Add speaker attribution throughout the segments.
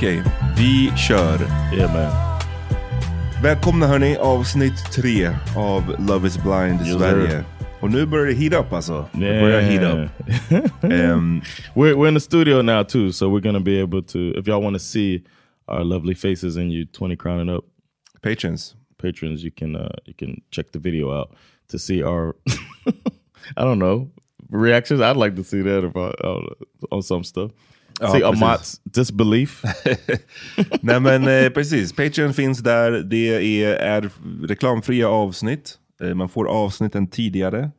Speaker 1: Okej, vi kör.
Speaker 2: Yeah man.
Speaker 1: Välkomna hörni, avsnitt tre av Love is blind
Speaker 2: Yes,
Speaker 1: Sverige.
Speaker 2: sir.
Speaker 1: Och nu börjar det heat up alltså. Det börjar heat up. Ehm,
Speaker 2: We're we're in the studio now too, so we're gonna be able to. If y'all want to see our lovely faces and you twenty crown and up
Speaker 1: patrons.
Speaker 2: patrons, you can uh, you can check the video out to see our. I don't know reactions. I'd like to see that about on some stuff.
Speaker 1: Ja, precis.
Speaker 2: Amat's disbelief.
Speaker 1: Nej men eh, precis, Patreon finns där. Det är, är reklamfria avsnitt. Eh, man får avsnitten tidigare.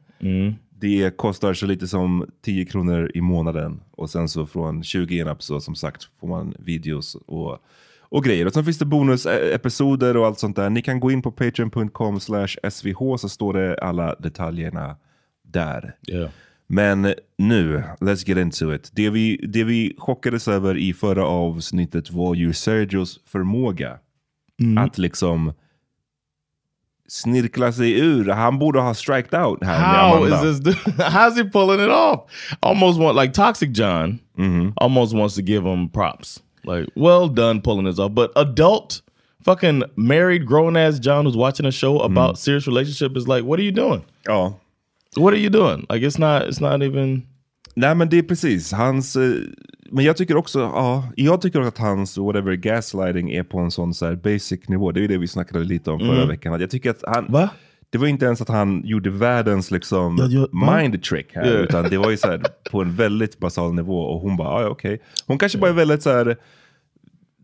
Speaker 1: Det kostar så lite som 10 kronor i månaden. Och sen så från 20 enap så som sagt får man videos och, och grejer. Och sen finns det bonusepisoder och allt sånt där. Ni kan gå in på patreon.com svh så står det alla detaljerna där.
Speaker 2: yeah.
Speaker 1: Men nu, let's get into it. Det vi, det vi chockades över i förra avsnittet var ju Sergios förmåga att liksom snirkla sig ur. Han borde ha striked out här med
Speaker 2: How is this? dude- How's he pulling it off? Almost want like Toxic John. Almost wants to give him props. Like, well done pulling this off. But adult, fucking married, grown ass John who's watching a show about serious relationship is like, what are you doing?
Speaker 1: Ja.
Speaker 2: What are you doing? Like, it's not. It's not even.
Speaker 1: Nej men det är precis, hans... eh, men jag tycker också, ja, jag tycker att hans whatever gaslighting är på en sån så här basic nivå. Det är ju det vi snackade lite om förra
Speaker 2: Mm.
Speaker 1: veckan. Jag tycker att han,
Speaker 2: Va?
Speaker 1: det var inte ens att han gjorde världens liksom
Speaker 2: Ja, ja, va?
Speaker 1: mind trick här.
Speaker 2: Ja.
Speaker 1: Utan det var ju så här på en väldigt basal nivå. Och hon bara, "Ah, ja okej. Hon kanske bara är väldigt så här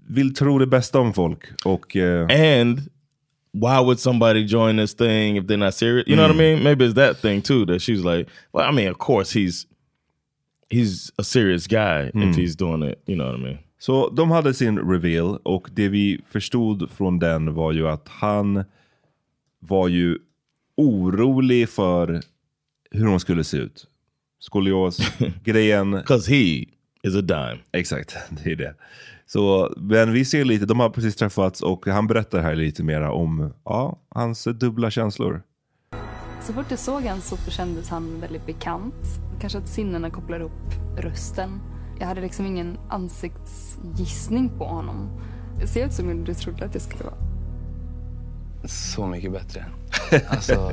Speaker 1: vill tro det bästa om folk. Och eh,
Speaker 2: And why would somebody join this thing if they're not serious? You know what I mean? Maybe it's that thing too that she's like, well, I mean, of course he's he's a serious guy if he's doing it. You know what I mean?
Speaker 1: Så de hade sin reveal och det vi förstod från den var ju att han var ju orolig för hur hon skulle se ut. Skolios, grejen.
Speaker 2: Because he is a dime.
Speaker 1: Exakt, det är det. Så, men vi ser lite, de har precis träffats och han berättar här lite mera om ja, hans dubbla känslor.
Speaker 3: Så fort jag såg han så kändes han väldigt bekant. Kanske att sinnena kopplar ihop rösten. Jag hade liksom ingen ansiktsgissning på honom. Ser jag ut som du trodde att jag skulle vara?
Speaker 4: Så mycket bättre. Alltså,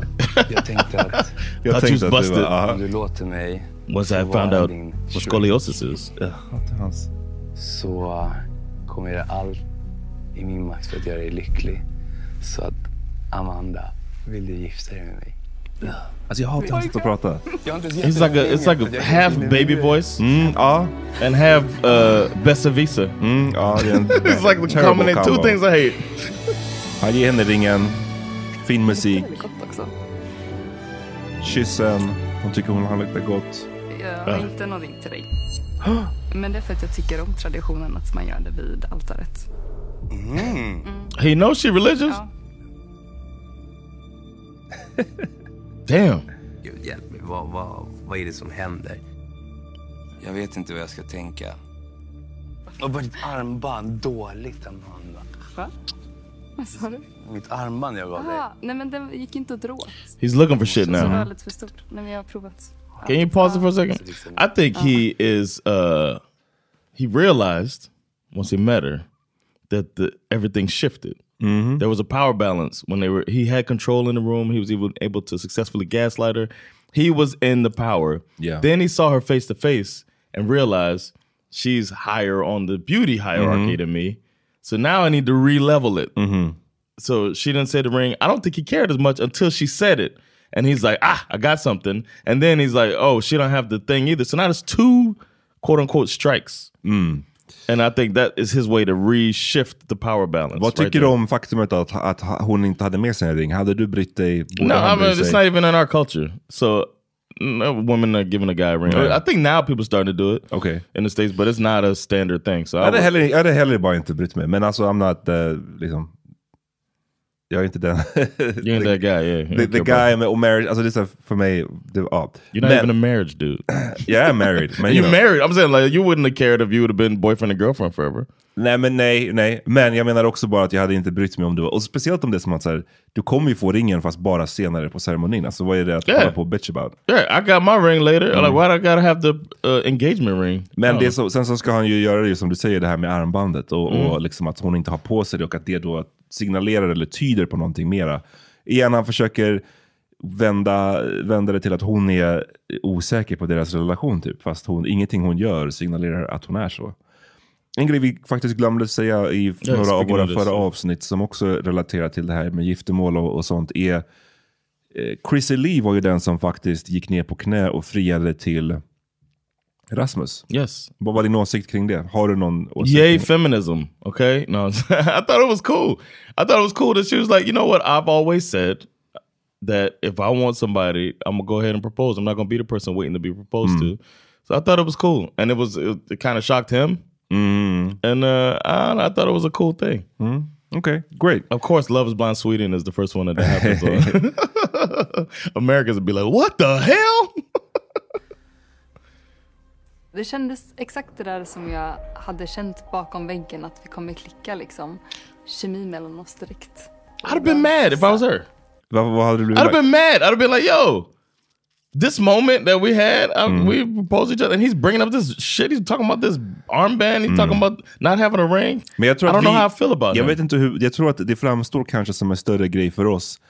Speaker 4: jag tänkte att
Speaker 1: Jag
Speaker 2: Thought you was busted.
Speaker 1: aha,
Speaker 4: du låter mig
Speaker 2: Once I found out what scoliosis is.
Speaker 1: att hans...
Speaker 4: så kommer göra allt i min makt för att göra dig lycklig. Så att Amanda, vill du gifta dig med mig?
Speaker 1: Alltså jag hatar hans sätt att prata.
Speaker 4: Har
Speaker 2: It's like a it's like a half baby voice
Speaker 1: Mm, ja,
Speaker 2: and half uh Besavisa.
Speaker 1: mm, ja, det är en
Speaker 2: It's like the combination two things I hate.
Speaker 1: Han ger henne ringen, fin musik, kyssen, hon tycker hon han luktar gott.
Speaker 3: Jag har inte någon ring till dig. Men det är för att jag tycker om traditionen att man gör det vid altaret.
Speaker 2: He knows she religious.
Speaker 3: Ja.
Speaker 2: Damn.
Speaker 4: Gud hjälp mig, vad, vad, vad är det som händer? Jag vet inte vad jag ska tänka. Och bara ditt armband, dåligt Amanda.
Speaker 3: Va? Vad sa du?
Speaker 4: Mitt armband jag gav dig.
Speaker 3: Ah, nej men det gick inte åt.
Speaker 2: He's looking for shit
Speaker 3: Så det
Speaker 2: now.
Speaker 3: var lite för stort. Nej men jag har provat.
Speaker 2: Can you pause it for a second? I think he is. uh He realized once he met her that the, everything shifted. Mm-hmm. There was a power balance when they were. He had control in the room. He was even able to successfully gaslight her. He was in the power.
Speaker 1: Yeah.
Speaker 2: Then he saw her face to face and realized she's higher on the beauty hierarchy mm-hmm. than me. So now I need to re-level it. Mm-hmm. So she didn't say the ring. I don't think he cared as much until she said it. And he's like, ah, I got something. And then he's like, oh, she don't have the thing either. So now there's two quote unquote strikes. And I think that is his way to reshift the power balance.
Speaker 1: Vad tycker du om faktumet att, att hon inte hade med sig ring? Hade du brytt dig?
Speaker 2: No, I mean, it's not even in our culture. So no women are giving a guy a ring.
Speaker 1: Right.
Speaker 2: I think now people are starting to do it
Speaker 1: Okay.
Speaker 2: in the States, but it's not a standard thing. So I
Speaker 1: hade,
Speaker 2: would-
Speaker 1: heller, jag hade heller bara inte brytt mig. Men alltså, I'm not, uh, liksom... Jag är inte den...
Speaker 2: you're in that guy, yeah. You
Speaker 1: the, the guy med, och marriage, alltså det är så för mig, det, ja.
Speaker 2: You're not even a marriage dude.
Speaker 1: jag är married. Men, you
Speaker 2: You're
Speaker 1: know.
Speaker 2: married. I'm saying like you wouldn't have cared if you would have been boyfriend and girlfriend forever.
Speaker 1: Nej, men nej, nej. Men jag menar också bara att jag hade inte brytt mig om det var, och speciellt om det är som att så här, du kommer ju få ringen fast bara senare på ceremonin. Alltså vad är det att
Speaker 2: Yeah.
Speaker 1: hålla på och bitch about?
Speaker 2: Yeah, I got my ring later. Like, why do I gotta have the uh, engagement ring?
Speaker 1: Mm. Men det så, sen så ska han ju göra det som du säger, det här med armbandet och,
Speaker 2: Mm.
Speaker 1: och liksom att hon inte har på sig det och att det då signalerar eller tyder på någonting mera. Igen, han försöker vända, vända det till att hon är osäker på deras relation typ. Fast hon, ingenting hon gör signalerar att hon är så. En grej vi faktiskt glömde säga i några av våra förra avsnitt som också relaterar till det här med giftermål och, och sånt är eh, Chrissy Lee var ju den som faktiskt gick ner på knä och friade till Rasmus.
Speaker 2: Yes.
Speaker 1: Vad var din åsikt kring det? Har du någon åsikt?
Speaker 2: Yay feminism. Okay. No, I thought it was cool. I thought it was cool that she was like, you know what? I've always said that if I want somebody, I'm gonna go ahead and propose. I'm not gonna be the person waiting to be proposed to. So I thought it was cool, and it was it, it kind of shocked him,
Speaker 1: Mm.
Speaker 2: and uh, I, I thought it was a cool thing.
Speaker 1: Okay, great.
Speaker 2: Of course, Love Is Blind Sweden is the first one that that happens. Americans would be like, "What the hell?"
Speaker 3: Det kändes exakt det där som jag hade känt bakom väggen att vi kommer klicka liksom. Kemi mellan oss direkt.
Speaker 2: I'd have been mad if I was her.
Speaker 1: Vad, vad hade du blivit?
Speaker 2: I'd have been mad. I'd have been like, "Yo, this moment that we had, I, we proposed each other, and he's bringing up this shit. He's talking about this armband. He's talking about not having a ring.
Speaker 1: Men jag tror
Speaker 2: I
Speaker 1: att
Speaker 2: don't know
Speaker 1: vi-
Speaker 2: how I feel about
Speaker 1: jag
Speaker 2: him.
Speaker 1: vet inte hur, jag tror att det framstår kanske som en större grej för oss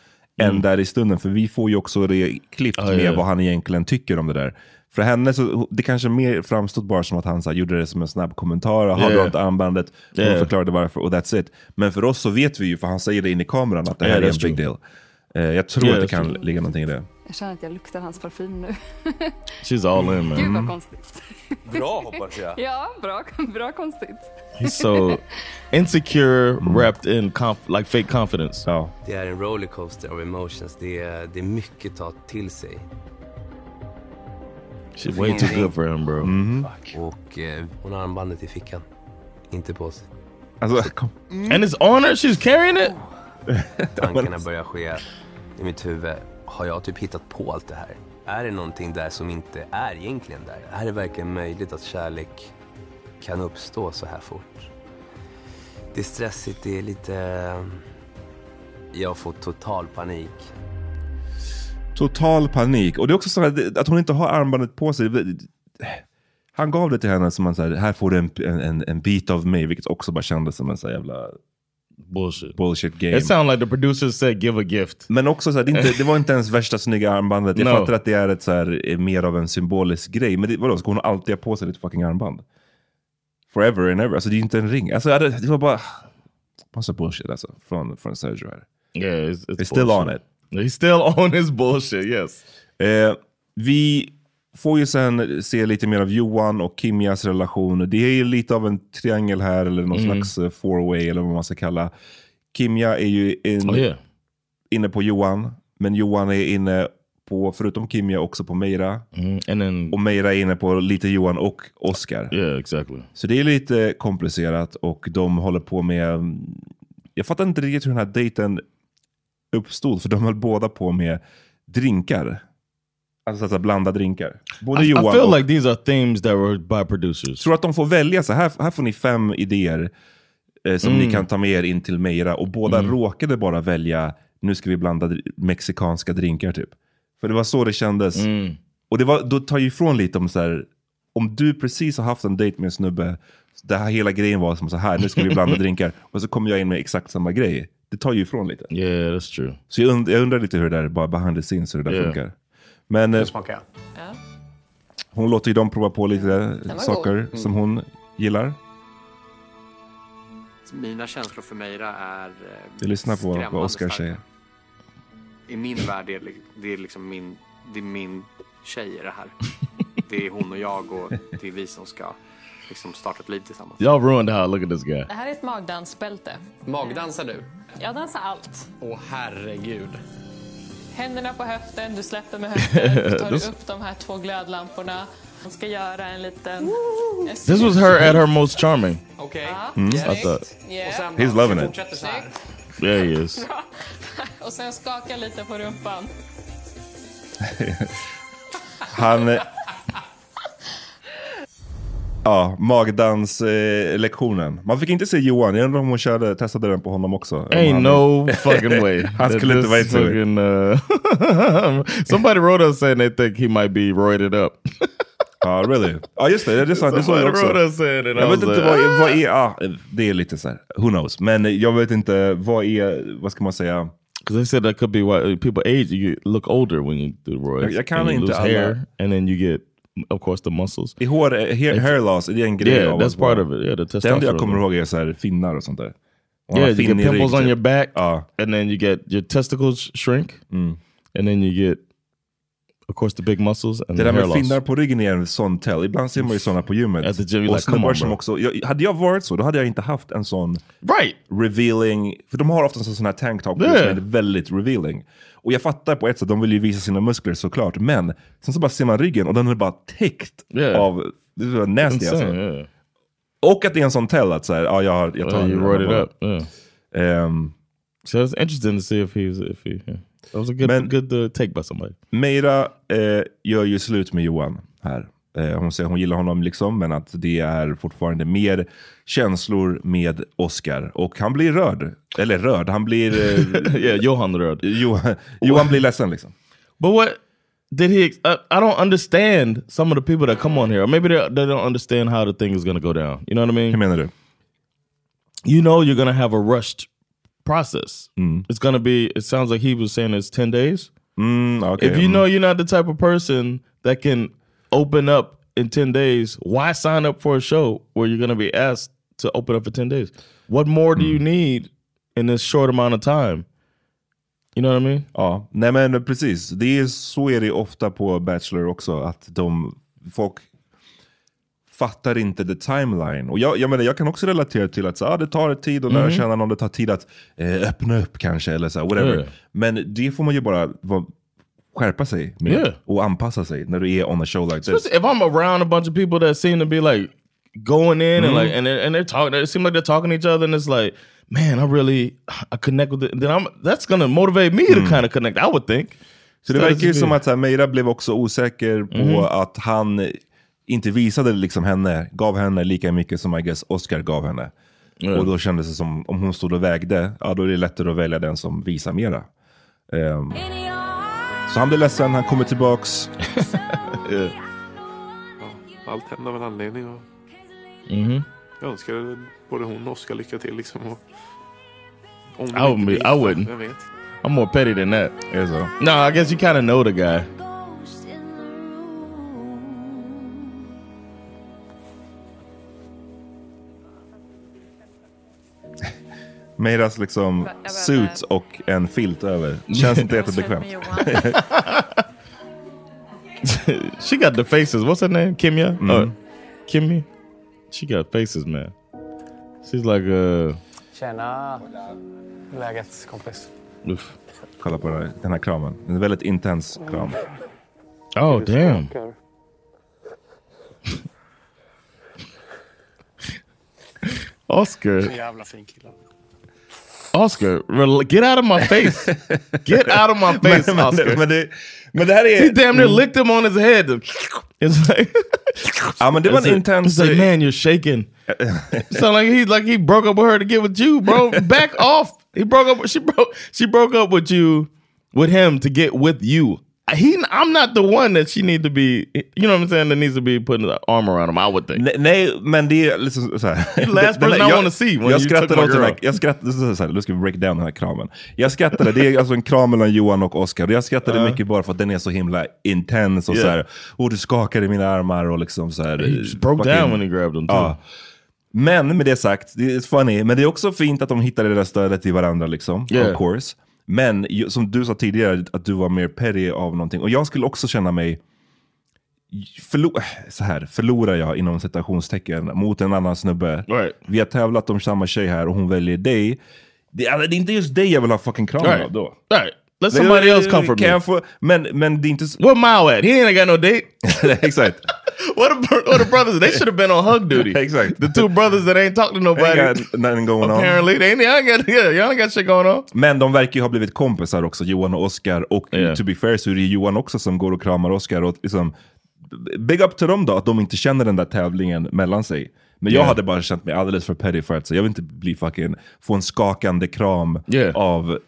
Speaker 1: än där i stunden. För vi får ju också det klippt
Speaker 2: Ja,
Speaker 1: med
Speaker 2: ja.
Speaker 1: vad han egentligen tycker om det där. För henne så, det kanske mer framstått bara som att han så här, gjorde det som en snabb kommentar. Har du inte armbandet? Hon förklarade varför och that's it. Men för oss så vet vi ju, för han säger det in i kameran, att det här är en big deal. Eh, jag tror
Speaker 2: Ja,
Speaker 1: att det kan
Speaker 2: true.
Speaker 1: ligga någonting i det.
Speaker 3: Jag känner att jag luktar hans parfym nu.
Speaker 2: She's all in, man.
Speaker 3: Gud vad konstigt.
Speaker 4: Bra hoppas jag.
Speaker 3: Ja, bra, bra konstigt.
Speaker 2: He's so insecure, wrapped in conf- like fake confidence.
Speaker 1: Ja.
Speaker 4: Det är en rollercoaster of emotions. Det är, det är mycket att ta till sig.
Speaker 2: She's way too good for him, bro.
Speaker 4: Och eh, hon har armbandet i fickan. Inte på sig.
Speaker 1: Alltså, kom.
Speaker 2: And it's on her. She's carrying it.
Speaker 4: Tankarna börjar ske i mitt huvud. Har jag typ hittat på allt det här? Är det någonting där som inte är egentligen där? Är det verkligen möjligt att kärlek kan uppstå så här fort? Det är stressigt, det är lite... Jag får total panik.
Speaker 1: Total panik. Och det är också så här, att hon inte har armbandet på sig. Han gav det till henne som man säger, här får du en, en, en bit av mig, vilket också bara kändes som en så jävla
Speaker 2: Bullshit.
Speaker 1: bullshit game.
Speaker 2: It sounded like the producers said, "Give a gift."
Speaker 1: Men också så här, det, inte, det var inte ens värsta snygga armbandet. Jag
Speaker 2: No.
Speaker 1: fattar att det är ett så här, mer av en symbolisk grej. Men det, vadå, ska hon alltid ha på sig ett fucking armband? Forever and ever. Alltså det är inte en ring. Alltså, det var bara... Massa bullshit alltså. Från, från Sergio här.
Speaker 2: Yeah, it's, it's
Speaker 1: It's still on it.
Speaker 2: He's still on his bullshit. Yes.
Speaker 1: Eh, vi får ju sen se lite mer av Johan och Kimjas relation. Det är ju lite av en triangel här, eller någon slags eh, four way eller vad man ska kalla. Kimja är ju in,
Speaker 2: Oh yeah.
Speaker 1: inne på Johan, men Johan är inne på, förutom Kimja, också på Meira.
Speaker 2: And then
Speaker 1: Och Meira är inne på lite Johan och Oscar.
Speaker 2: yeah, exactly.
Speaker 1: Så det är lite komplicerat och de håller på med... Jag fattar inte riktigt hur den här dejten uppstod, för de höll båda på med drinkar. Alltså, alltså blanda drinkar. Både
Speaker 2: I, I
Speaker 1: Johan
Speaker 2: feel
Speaker 1: och...
Speaker 2: like these are themes that were by producers.
Speaker 1: tror att de får välja, så här, här får ni fem idéer eh, som
Speaker 2: Mm.
Speaker 1: ni kan ta med er in till Meira. Och båda råkade bara välja, nu ska vi blanda dr- mexikanska drinkar typ. För det var så det kändes.
Speaker 2: Mm.
Speaker 1: Och det var, då tar ju ifrån lite om så här, om du precis har haft en dejt med en snubbe, det här hela grejen var som så här, nu ska vi blanda drinkar. Och så kommer jag in med exakt samma grej. Det tar ju ifrån lite.
Speaker 2: Yeah, that's true.
Speaker 1: Så jag, und jag undrar lite hur det där, bara behind the scenes, hur det där
Speaker 2: Yeah.
Speaker 1: funkar. Men eh,
Speaker 5: Smakar.
Speaker 1: hon låter ju dem prova på lite
Speaker 6: var
Speaker 1: saker som hon gillar.
Speaker 5: Mina känslor för Meira är... eh,
Speaker 1: Vi lyssnar på vad Oscar säger.
Speaker 5: I min värld är det, det är liksom min, det är min tjej i det här. Det är hon och jag och det är vi som ska liksom starta ett liv tillsammans.
Speaker 2: Y'all ruined how I look at this guy.
Speaker 6: Det här är ett magdansbälte.
Speaker 5: Magdansar du?
Speaker 6: Jag dansar allt.
Speaker 5: Åh herregud.
Speaker 6: Händerna på höften, du släpper med höften, du tar upp de här två glödlamporna. Hon ska göra en liten...
Speaker 2: This was her at her most charming.
Speaker 5: Okej.
Speaker 2: I thought.
Speaker 6: Yeah.
Speaker 5: Och sen
Speaker 1: He's loving
Speaker 5: Så
Speaker 1: it.
Speaker 2: Yeah, he is.
Speaker 6: Och sen skaka lite på rumpan.
Speaker 1: Han... eh, Ja, magdanslektionen. Man fick inte se Johan. Jag undrar om hon körde, testade den på honom också.
Speaker 2: Ain't
Speaker 1: han-
Speaker 2: no fucking way.
Speaker 1: Han skulle inte vara
Speaker 2: fucking, uh, Somebody wrote us saying they think he might be roided up.
Speaker 1: Ja, really? Ja, just det. Det sa jag också. Jag vet inte
Speaker 2: like,
Speaker 1: vad, är- vad är... Ja, det är lite så här, who knows. Men jag vet inte, vad är, vad ska man säga?
Speaker 2: Because they said that could be why people age. You look older when you do roids.
Speaker 1: Jag- jag kan inte alla-
Speaker 2: hair, and then you get, of course, the muscles.
Speaker 1: I hår, hair, hair loss, är det en grej?
Speaker 2: Yeah, that's part of it. Yeah, the
Speaker 1: Det enda jag kommer ihåg är så här, finnar och sånt där. Och
Speaker 2: Yeah, you get pimples on
Speaker 1: typ.
Speaker 2: your back, and then you get your testicles shrink,
Speaker 1: Mm.
Speaker 2: and then you get, of course, the big muscles and
Speaker 1: Det där med finnar på ryggen är en sån tell. Ibland ser man ju såna på gymmet.
Speaker 2: At the gym,
Speaker 1: och
Speaker 2: like,
Speaker 1: snubbar
Speaker 2: on,
Speaker 1: som också, jag, hade jag varit så, då hade jag inte haft en sån
Speaker 2: Right.
Speaker 1: revealing, för de har ofta en sån här tanktop
Speaker 2: Yeah.
Speaker 1: som är väldigt revealing. Och jag fattar på ett sätt, de vill ju visa sina muskler såklart, men sen så bara ser man ryggen och den är bara täckt
Speaker 2: Yeah.
Speaker 1: av, det är nasty
Speaker 2: Insane,
Speaker 1: alltså.
Speaker 2: yeah.
Speaker 1: Och att det är en sån tell att såhär, ja jag, jag tar
Speaker 2: Uh, you wrote it
Speaker 1: bara.
Speaker 2: up. Yeah.
Speaker 1: Ehm,
Speaker 2: So it's interesting to see if he's if he. Yeah. That was a good
Speaker 1: Men-
Speaker 2: good uh, take by somebody.
Speaker 1: Meira eh, gör ju slut med Johan här. Eh, hon säger hon gillar honom liksom, men att det är fortfarande mer känslor med Oscar. Och han blir rörd. Eller rörd, han blir... Eh,
Speaker 2: yeah, Johan Röd.
Speaker 1: Johan, Johan blir ledsen liksom.
Speaker 2: But what did he? I, I don't understand some of the people that come on here. Maybe they they don't understand how the thing is to go down. You know what I mean?
Speaker 1: Hur menar du?
Speaker 2: You know you're to have a rushed process. It's gonna be. It sounds like he was saying it's ten days.
Speaker 1: Mm, okej.
Speaker 2: If you
Speaker 1: Mm.
Speaker 2: know you're not the type of person that can open up in 10 days, why sign up for a show where you're going to be asked to open up for 10 days? What more do you need in this short amount of time? You know what I mean?
Speaker 1: Ja, nej men precis. Det är, så är det ofta på Bachelor också. Att de, folk fattar inte the timeline. Och jag, jag menar, jag kan också relatera till att så, ah, det tar tid att lära
Speaker 2: Mhm.
Speaker 1: känna någon, det tar tid att eh, öppna upp kanske, eller så, whatever.
Speaker 2: Yeah.
Speaker 1: Men det får man ju bara vara, skärpa sig med
Speaker 2: Yeah.
Speaker 1: och anpassa sig när du är on a show like this.
Speaker 2: Especially if I'm around a bunch of people that seem to be like going in and
Speaker 1: Mhm.
Speaker 2: like and they're, and they're talking, it seems like they're talking to each other, and it's like, man, I really I connect with it. Then I'm that's gonna motivate me to kind of connect. I would think.
Speaker 1: Mm. Så det verkar ju som att här, Meira blev också osäker på
Speaker 2: Mhm.
Speaker 1: att han inte visade liksom henne, gav henne lika mycket som I guess Oscar gav henne.
Speaker 2: Ja.
Speaker 1: Och då kändes det som om hon stod och vägde, ja då är det lättare att välja den som visar mera. Ehm, så han blev ledsen, han kommer tillbaks.
Speaker 5: Ja, allt händer av en anledning. Och
Speaker 2: Mhm.
Speaker 5: Jag önskar både hon och Oskar lycka till. Liksom, och om
Speaker 2: I
Speaker 5: blir
Speaker 2: I wouldn't. I'm more petty than that.
Speaker 1: Det så?
Speaker 2: No, I guess you kind of know the guy.
Speaker 1: Meiras liksom suit och en filt över. Känns inte jättebekvämt.
Speaker 2: she got the faces. What's her name? Kimya?
Speaker 1: Mhm.
Speaker 2: Uh, Kimmy? She got faces, man. She's like uh
Speaker 7: Tjena! Läget kompis?
Speaker 1: Uff. Kolla på den här, den här kramen. En väldigt intens kram.
Speaker 2: Oh damn. Oscar.
Speaker 5: Jävla fin kille.
Speaker 2: Oscar, get out of my face. Get out of my face,
Speaker 1: Men-
Speaker 2: Oscar.
Speaker 1: men det- men det här är-
Speaker 2: He damn near licked him on his head. It's like...
Speaker 1: Ja men det var en intens...
Speaker 2: It's like, man, you're shaking. Sound like he like he broke up with her to get with you, bro. Back off. He broke up. She broke. She broke up with you, with him to get with you. He, I'm not the one that she need to be. You know what I'm saying? That needs to be putting the arm around him. I would think.
Speaker 1: Nej, nej, men det är liksom så här.
Speaker 2: Last person I
Speaker 1: jag-
Speaker 2: wanna see when
Speaker 1: Jag
Speaker 2: you my
Speaker 1: åt den här, jag skrattar, så här, nu ska vi break down den här kramen. Jag skrattade, det är alltså en kram mellan Johan och Oscar. Jag skrattade
Speaker 2: Ja.
Speaker 1: mycket bara för att den är så himla intens och
Speaker 2: Yeah.
Speaker 1: så här. Och du skakade i mina armar och liksom så här.
Speaker 2: He broke down when he grabbed them too.
Speaker 1: Ja. Men med det sagt, det är funny, men det är också fint att de hittade det där stödet till varandra liksom.
Speaker 2: Yeah.
Speaker 1: Of course. Men som du sa tidigare, att du var mer petty av någonting. Och jag skulle också känna mig förlo- så här, förlorar jag inom citationstecken mot en annan snubbe. Vi har tävlat om samma tjej här och hon väljer dig. Det, alltså, det är inte just dig jag vill ha fucking kram
Speaker 2: Right.
Speaker 1: av då.
Speaker 2: Right. Let somebody else come for
Speaker 1: Kan
Speaker 2: me.
Speaker 1: få, men, men det är inte...
Speaker 2: Where Mao at? He ain't got no date.
Speaker 1: Exakt.
Speaker 2: what bro- what the brothers? They should have been on hug duty.
Speaker 1: Exakt.
Speaker 2: The two brothers that ain't talking to nobody.
Speaker 1: Ain't got nothing going on.
Speaker 2: Apparently, they ain't, ain't got yeah, y'all ain't got shit going on.
Speaker 1: Men de verkar ju ha blivit kompisar också, Johan och Oscar. Och
Speaker 2: Yeah.
Speaker 1: to be fair så är det Johan också som går och kramar Oscar. Och liksom, big up till dem då, att de inte känner den där tävlingen mellan sig. Men jag
Speaker 2: Yeah.
Speaker 1: hade bara känt mig alldeles för petty för att så jag vill inte bli fucking, få en skakande kram
Speaker 2: Yeah.
Speaker 1: av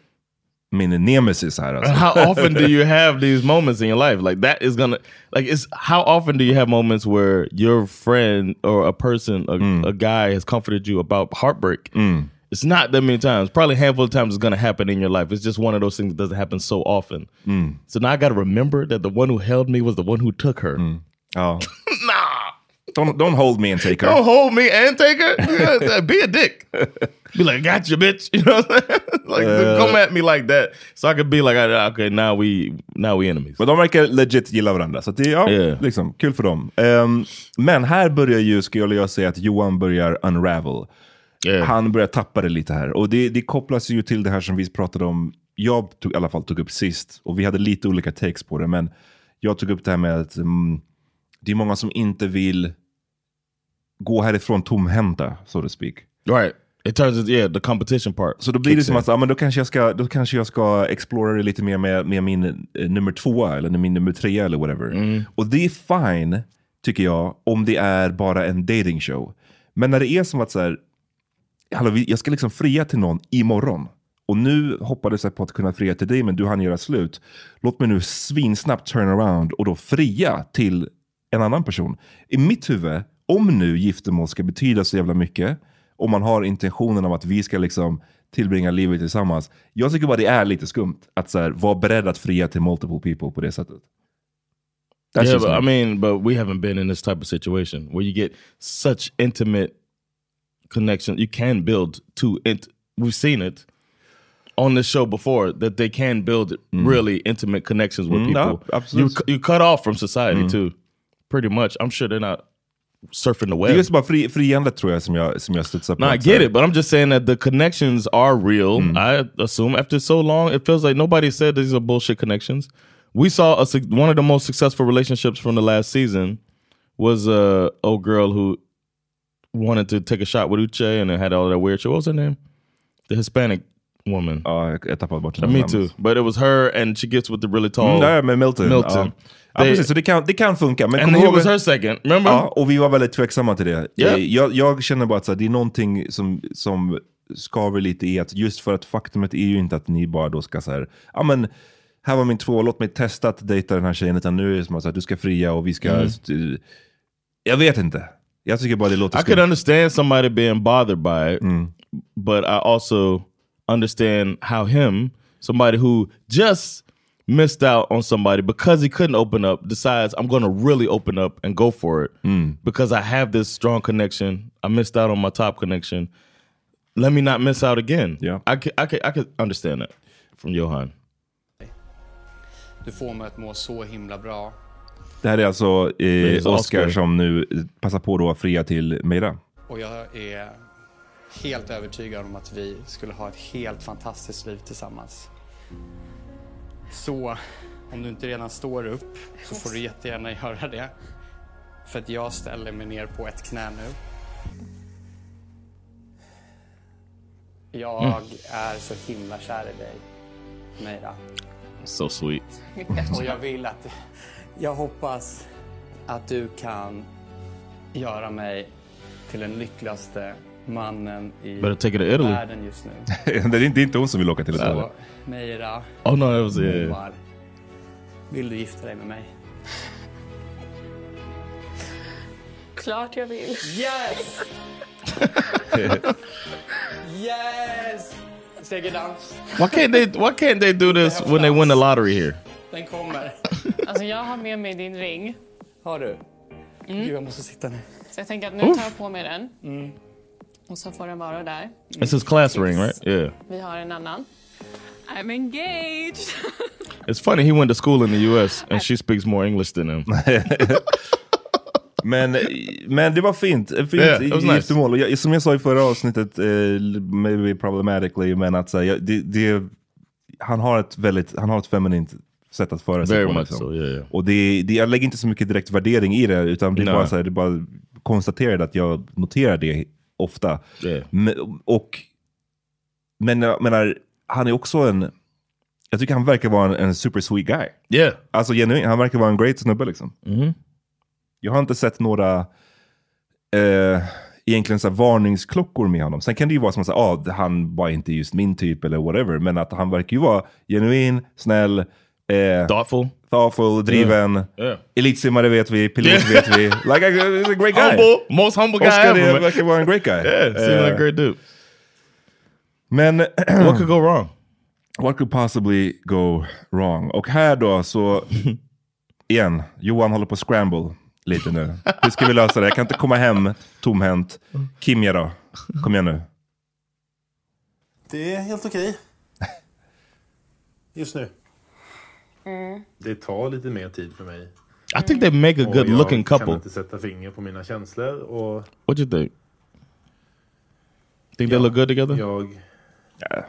Speaker 1: min nemesis här. Alltså.
Speaker 2: How often do you have these moments in your life? Like that is gonna like it's how often do you have moments where your friend or a person, a,
Speaker 1: Mm.
Speaker 2: a guy has comforted you about heartbreak? It's not that many times. Probably a handful of times it's gonna happen in your life. It's just one of those things that doesn't happen so often.
Speaker 1: Mm.
Speaker 2: So now I gotta remember that the one who held me was the one who took her.
Speaker 1: Ja. Don't, don't hold me and take her.
Speaker 2: Don't hold me and take her. Yeah, Be a dick. Be like, got you, bitch. You know what I'm saying? Like,
Speaker 1: Uh.
Speaker 2: come at me like that, so I could be like, okay, now we now we enemies.
Speaker 1: Men de verkar legit gilla varandra, så det är ja,
Speaker 2: Yeah.
Speaker 1: liksom, kul för dem. Ehm, men här börjar ju, skulle jag säga, att Johan börjar unravel. Han börjar tappa det lite här. Och det, det kopplas ju till det här som vi pratade om, jag tog, i alla fall tog upp sist, och vi hade lite olika takes på det, men jag tog upp det här med att mm, det är många som inte vill gå härifrån tomhänta, so to speak.
Speaker 2: Right. It turns into, yeah, the competition part.
Speaker 1: Så då blir det som att ja, men då, kanske jag ska, då kanske jag ska explora det lite mer med, med min eh, nummer två eller min nummer tre eller whatever.
Speaker 2: Mm.
Speaker 1: Och det är fine, tycker jag, om det är bara en dating show. Men när det är som att så här, hallå, jag ska liksom fria till någon imorgon. Och nu hoppades jag på att kunna fria till dig, men du hann göra slut. Låt mig nu svinsnabbt turn around och då fria till en annan person. I mitt huvud, om nu giftermål ska betyda så jävla mycket, om man har intentionen om att vi ska liksom tillbringa livet tillsammans. Jag tycker bara det är lite skumt att så här, vara beredd att fria till multiple people på det sättet. That's
Speaker 2: yeah, but,
Speaker 1: me.
Speaker 2: I mean, but we haven't been in this type of situation where you get such intimate connection. You can build two. Int- we've seen it on this show before that they can build really intimate connections with
Speaker 1: Mm,
Speaker 2: people.
Speaker 1: no,
Speaker 2: you
Speaker 1: absolutely.
Speaker 2: cu- you cut off from society
Speaker 1: Mm.
Speaker 2: too, pretty much. I'm sure they're not surfing the
Speaker 1: Det
Speaker 2: web.
Speaker 1: är just bara fri, friandet tror jag som jag, som jag studsar på.
Speaker 2: No, I get it, but I'm just saying that the connections are real. I assume after so long, it feels like nobody said these are bullshit connections. We saw a, one of the most successful relationships from the last season was a old girl who wanted to take a shot with Uche and it had all that weird shit. What was her name? The Hispanic woman.
Speaker 1: Ja, jag, jag tappade bort
Speaker 2: Uh, me too. But it was her and she gets with the really tall
Speaker 1: Mm, med Milton.
Speaker 2: Milton.
Speaker 1: Ja. Ja, precis, så det kan, det kan funka. Men
Speaker 2: and he
Speaker 1: ihåg-
Speaker 2: was her second. Remember?
Speaker 1: Ja, och vi var väldigt tveksamma till det.
Speaker 2: Yeah.
Speaker 1: Jag, jag känner bara att så här, det är någonting som, som skaver lite i att just för att faktumet är ju inte att ni bara då ska så här, ja men här var min två, låt mig testa att dejta den här tjejen, utan nu är det som att du ska fria och vi ska...
Speaker 2: Mm.
Speaker 1: Jag vet inte. Jag tycker bara det låter
Speaker 2: I could understand somebody being bothered by it, but I also understand how him, somebody who just missed out on somebody because he couldn't open up, decides I'm going to really open up and go for it because I have this strong connection. I missed out on my top connection. Let me not miss out again.
Speaker 1: Yeah.
Speaker 2: I could, I could, I could understand that from Johan.
Speaker 8: Du får mig att må så himla bra.
Speaker 1: Det här är alltså eh, Oscar
Speaker 2: Oscar.
Speaker 1: som nu eh, passar på då att fria till Meira.
Speaker 8: Och jag är helt övertygad om att vi skulle ha ett helt fantastiskt liv tillsammans. Så om du inte redan står upp så får du jättegärna göra det. För att jag ställer mig ner på ett knä nu. Jag är så himla kär i dig, Meira.
Speaker 2: So sweet.
Speaker 8: Och jag vill att... Jag hoppas att du kan göra mig till den lyckligaste mannen i världen just nu.
Speaker 1: det, är inte, det är inte hon som vill åka till Italien.
Speaker 8: Så, Meira,
Speaker 2: Oh no, was yeah.
Speaker 8: Omar, vill du gifta dig med mig?
Speaker 6: Klart jag vill.
Speaker 8: Yes! yes! Segerdans,
Speaker 2: Why can't they? Why can't they do this when they win the lottery here?
Speaker 8: den kommer.
Speaker 6: Alltså jag har med mig din ring.
Speaker 8: Har du? Gud, jag måste sitta ner.
Speaker 6: Så jag tänker att nu tar jag på mig den. Och så får den vara där.
Speaker 2: It's his class ring, right? Yeah.
Speaker 6: Vi har en annan. I'm engaged.
Speaker 2: It's funny. He went to school in the U.S. and she speaks more English than him.
Speaker 1: Men, men det var fint. Fint
Speaker 2: Yeah, nice.
Speaker 1: giftermål. Jag, som jag sa i förra avsnittet, eh, maybe problematically, men att så jag- det, det, han, har ett väldigt, han har ett feminint sätt att föra sig
Speaker 2: Very
Speaker 1: på.
Speaker 2: much
Speaker 1: liksom.
Speaker 2: so, yeah, yeah.
Speaker 1: Och det, det, jag lägger inte så mycket direkt värdering i det, utan det är
Speaker 2: No.
Speaker 1: bara, så här, det är bara konstaterade att jag noterar det ofta.
Speaker 2: Yeah.
Speaker 1: Men, och, men jag menar, han är också en... Jag tycker han verkar vara en, en super sweet guy.
Speaker 2: Yeah.
Speaker 1: Alltså genuint, han verkar vara en great snubbe liksom.
Speaker 2: Mhm.
Speaker 1: Jag har inte sett några eh, egentligen så varningsklockor med honom. Sen kan det ju vara som att säga, ah, han var inte just min typ eller whatever. Men att han verkar ju vara genuin, snäll, eh,
Speaker 2: Thoughtful.
Speaker 1: Thoughtful, driven.
Speaker 2: Yeah.
Speaker 1: Elitsimimmare vet vi, pilot
Speaker 2: Yeah.
Speaker 1: vet vi. Like a, he's a great guy.
Speaker 2: Humble. Most humble guy
Speaker 1: Oscar
Speaker 2: ever.
Speaker 1: verkar vara en great guy.
Speaker 2: Yeah, seems
Speaker 1: Eh,
Speaker 2: like a great dude.
Speaker 1: Men
Speaker 2: What could go wrong?
Speaker 1: What could possibly go wrong? Och här då så, igen, Johan håller på att scramble lite nu. Hur ska vi lösa det? Jag kan inte komma hem tomhänt. Kimja då? Kom igen nu.
Speaker 9: Det är helt okej. Just nu. Det tar lite mer tid för mig.
Speaker 2: I think they make a
Speaker 9: Och
Speaker 2: good looking
Speaker 9: Jag kan
Speaker 2: couple.
Speaker 9: inte sätta finger på mina känslor. Och
Speaker 2: What you think? Think they look good together?
Speaker 9: jag...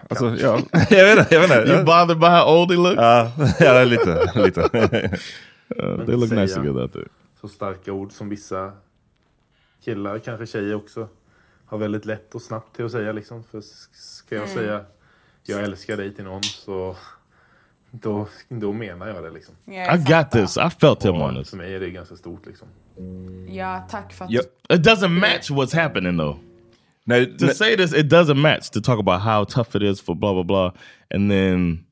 Speaker 1: Alltså, ja. jag vet inte. Jag vet inte.
Speaker 2: You bothered by how old he looks?
Speaker 1: Ja, ja lite. lite.
Speaker 2: Uh, they look nice together, I think.
Speaker 9: Så starka ord som vissa killar, kanske tjejer också, har väldigt lätt och snabbt till att säga. Liksom. För ska jag säga jag älskar dig till någon så då, då menar jag det. Liksom.
Speaker 2: I got this. I felt him on this.
Speaker 9: för mig är det ganska stort. Liksom.
Speaker 6: Ja, tack för att
Speaker 1: Ja.
Speaker 2: It doesn't match what's happening though.
Speaker 1: Nej,
Speaker 2: To
Speaker 1: nej,
Speaker 2: say this, it doesn't match to talk about how tough it is for blah blah blah, and then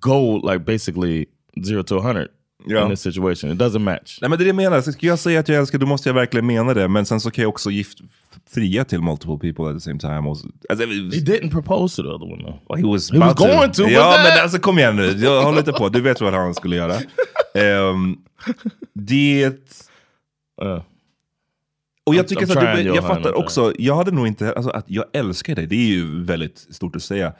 Speaker 2: go like basically zero to a hundred
Speaker 1: Ja.
Speaker 2: In this situation. It doesn't match.
Speaker 1: Nej men det är det jag menar, Så ska jag säga att jag älskar då måste jag verkligen mena det. Men sen så kan jag också gift, fria till multiple people at the same time. Och, alltså,
Speaker 2: He didn't propose to the other one though.
Speaker 1: Well, he was,
Speaker 2: He was
Speaker 1: about to.
Speaker 2: going to, but
Speaker 1: Ja
Speaker 2: that-
Speaker 1: men alltså kom igen nu, jag håller lite på. Du vet vad han skulle göra. Ehm, det... Och jag
Speaker 2: I'm-
Speaker 1: tycker
Speaker 2: I'm
Speaker 1: så att du, jag
Speaker 2: Johan,
Speaker 1: fattar
Speaker 2: I'm
Speaker 1: också, jag hade nog inte, alltså att jag älskar dig, det är ju väldigt stort att säga.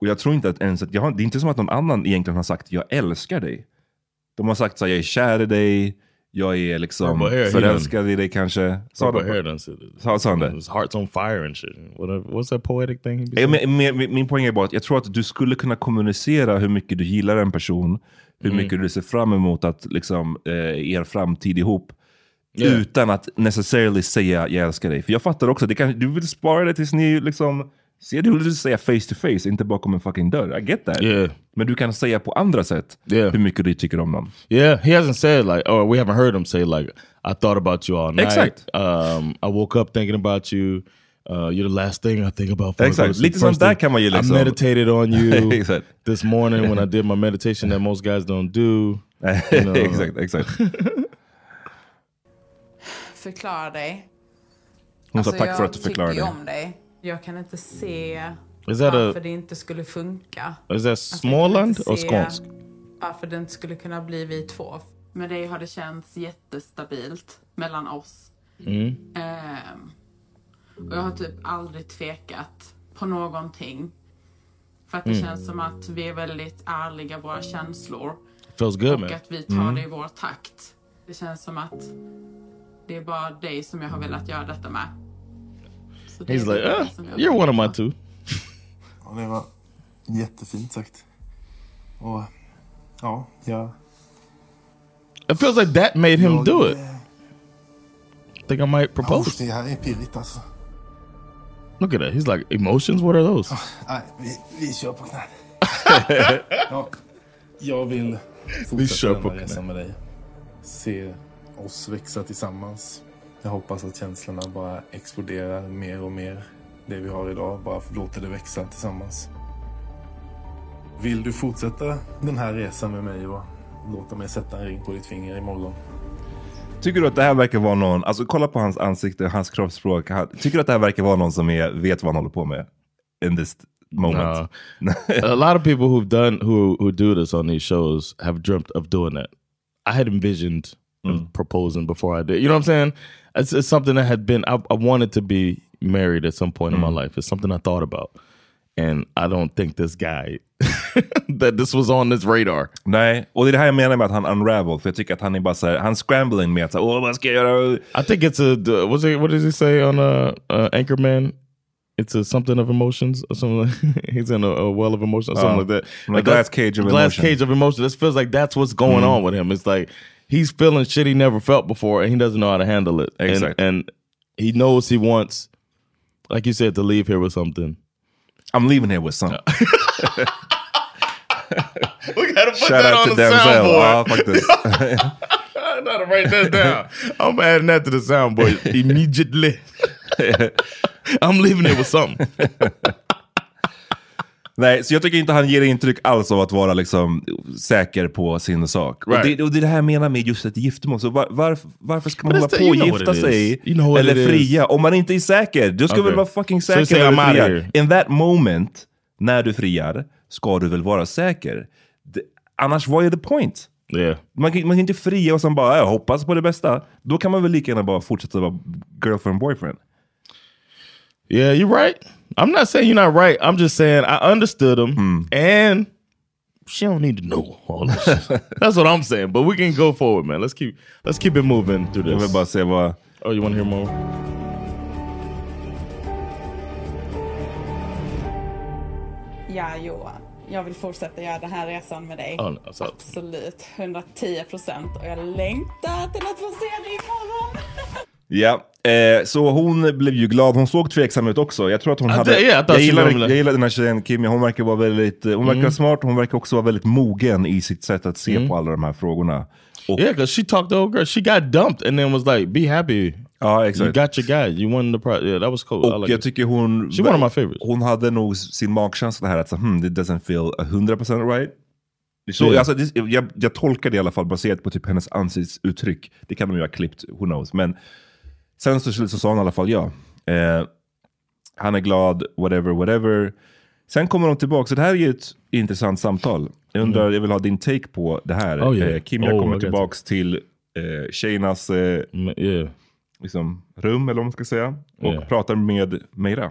Speaker 1: Och jag tror inte att ens att jag har, det är inte som att någon annan egentligen har sagt jag älskar dig. De har sagt så jag är kär i dig, jag är liksom förälskad i dig kanske. Sa han det?
Speaker 2: His heart's on fire and shit. Whatever. What's that poetic thing?
Speaker 1: Ja, men, men, min poäng är bara att jag tror att du skulle kunna kommunicera hur mycket du gillar en person, hur
Speaker 2: Mm.
Speaker 1: mycket du ser fram emot att liksom, eh, er framtid ihop.
Speaker 2: Yeah.
Speaker 1: Utan att necessarily säga jag älskar dig. För jag fattar också, det kan, du vill spara det tills ni liksom ser du vill säga face to face, inte bakom en fucking dörr. I get that.
Speaker 2: Yeah.
Speaker 1: Men du kan säga på andra sätt
Speaker 2: Yeah.
Speaker 1: hur mycket du tycker om dem.
Speaker 2: Yeah, he hasn't said like, or we haven't heard him say like, I thought about you all night.
Speaker 1: Exact.
Speaker 2: Um, I woke up thinking about you. Uh, you're the last thing I think about.
Speaker 1: Exakt. Lite sånt där kan man ju liksom-
Speaker 2: I meditated on you
Speaker 1: Exakt.
Speaker 2: this morning when I did my meditation that most guys don't do. You know.
Speaker 1: exakt, exakt.
Speaker 10: Förklara dig.
Speaker 1: Hon sa
Speaker 10: Alltså,
Speaker 1: tack för att du förklarade
Speaker 10: Jag tycker om dig. Jag kan inte se
Speaker 2: that a-
Speaker 10: varför det inte skulle funka.
Speaker 2: Is that Småland
Speaker 10: se
Speaker 2: Skånsk?
Speaker 10: Varför det inte skulle kunna bli vi två. Med dig har det känts jättestabilt mellan oss.
Speaker 2: Mm.
Speaker 10: Ehm, och jag har typ aldrig tvekat på någonting. För att det
Speaker 2: Mm.
Speaker 10: känns som att vi är väldigt ärliga i våra känslor.
Speaker 2: Feels good,
Speaker 10: och
Speaker 2: man.
Speaker 10: att vi tar
Speaker 2: Mm.
Speaker 10: det i vår takt. Det känns som att det är bara dig som jag har velat göra detta med. Så
Speaker 2: He's like, uh, you're one of my two.
Speaker 9: Ja, det var jättefint sagt. Och ja, jag...
Speaker 2: It feels like that made him
Speaker 9: Jag,
Speaker 2: do it.
Speaker 9: eh,
Speaker 2: Think I might
Speaker 9: ja,
Speaker 2: propose.
Speaker 9: det här är pirrigt alltså.
Speaker 2: Look at that. He's like, emotions? What are those?
Speaker 9: Nej, vi, vi kör på knä. ja, jag vill
Speaker 2: Vi kör
Speaker 9: fortsätta
Speaker 2: på
Speaker 9: denna
Speaker 2: knä.
Speaker 9: resa med dig. Se oss växa tillsammans. Jag hoppas att känslorna bara exploderar mer och mer. Det vi har idag, bara låter det växa tillsammans. Vill du fortsätta den här resan med mig och låta mig sätta en ring på ditt finger imorgon?
Speaker 1: Tycker du att det här verkar vara någon, alltså kolla på hans ansikte, hans kroppsspråk. Tycker du att det här verkar vara någon som är, vet vad han håller på med? In this moment.
Speaker 2: No. a lot of people who've done who who do this on these shows have dreamt of doing that. I had envisioned proposing before I did. You know what I'm saying? It's, it's something that had been. I, I wanted to be married at some point in my life. It's something I thought about, and I don't think this guy that this was on this radar.
Speaker 1: Nej, och det är det här jag menar med att han unravel. För jag tycker att han är bara så här, han scrambling med att åh vad ska jag göra?
Speaker 2: I think it's a what's it, what does he say on uh, uh, Anchorman? It's a something of emotions or something. Like, he's in a, a well of emotions or something
Speaker 1: Uh,
Speaker 2: like that.
Speaker 1: a
Speaker 2: Like
Speaker 1: glass cage of
Speaker 2: glass
Speaker 1: emotion.
Speaker 2: cage of emotion. This feels like that's what's going
Speaker 1: Mm.
Speaker 2: on with him. It's like he's feeling shit he never felt before, and he doesn't know how to handle it. And-
Speaker 1: Exactly.
Speaker 2: And, he knows he wants, like you said, to leave here with something.
Speaker 1: I'm leaving here with something.
Speaker 2: we gotta put
Speaker 1: Shout
Speaker 2: that
Speaker 1: out
Speaker 2: on
Speaker 1: to
Speaker 2: the soundboard.
Speaker 1: Ja, faktiskt.
Speaker 2: I gotta write that down. I'm adding that to the soundboard immediately. I'm leaving it with something.
Speaker 1: Nej, så jag tycker inte han ger intryck alls av att vara liksom säker på sin sak. Och,
Speaker 2: Right.
Speaker 1: det, och det är det här jag menar med just ett giftermål. Så var, varför, varför ska man hålla på och gifta sig? eller fria? Om man inte är säker, du ska
Speaker 2: Okay.
Speaker 1: väl vara fucking
Speaker 2: So
Speaker 1: säker
Speaker 2: say,
Speaker 1: när du friar. In that moment, när du friar, ska du väl vara säker? Det, annars, vad är the point?
Speaker 2: Yeah.
Speaker 1: Man, kan, man kan inte fria och sen bara jag hoppas på det bästa. Då kan man väl lika gärna bara fortsätta vara girlfriend boyfriend.
Speaker 2: Yeah, you're right. I'm not saying you're not right. I'm just saying I understood him, and she don't need to know all this. That's what I'm saying. But we can go forward, man. Let's keep let's keep it moving through
Speaker 1: Jag
Speaker 2: this.
Speaker 1: vill bara se vad...
Speaker 2: Oh, you want to hear more?
Speaker 10: Ja, Johan. Jag vill fortsätta göra den här resan med dig.
Speaker 2: Oh, no.
Speaker 10: Absolut. 110 procent. Och jag längtar till att få se dig imorgon.
Speaker 1: Ja, eh, så hon blev ju glad. Hon såg tveksam ut också. Jag tror att hon
Speaker 2: Ah,
Speaker 1: hade... jag,
Speaker 2: she
Speaker 1: gillar, jag gillar den här tjejen Kim. Hon verkar vara väldigt... Hon verkar
Speaker 2: Mm.
Speaker 1: smart. Hon verkar också vara väldigt mogen i sitt sätt att se på alla de här frågorna. Och,
Speaker 2: Yeah, because she talked to old girl. She got dumped and then was like, "Be happy.
Speaker 1: Ja, exakt.
Speaker 2: You got your guy. You won the prize. Yeah, that was cool.
Speaker 1: Och
Speaker 2: like
Speaker 1: jag
Speaker 2: it.
Speaker 1: tycker hon...
Speaker 2: She one of my favorites.
Speaker 1: Hon hade nog sin magkänsla här att så, hmm, it doesn't feel 100% right. Så,
Speaker 2: Yeah.
Speaker 1: alltså, det, jag, jag tolkar det i alla fall baserat på typ hennes ansiktsuttryck. Det kan de ju ha klippt, who knows. Men sen så, så sa hon i alla fall ja. Eh, han är glad, whatever, whatever. Sen kommer de tillbaka, så det här är ju ett intressant samtal. Jag undrar,
Speaker 2: Mm.
Speaker 1: jag vill ha din take på det här.
Speaker 2: Oh, yeah.
Speaker 1: eh, Kim jag
Speaker 2: Oh,
Speaker 1: kommer tillbaks till eh, tjejernas eh, liksom, rum, eller vad man ska säga. Och
Speaker 11: Yeah.
Speaker 1: pratar med Meira.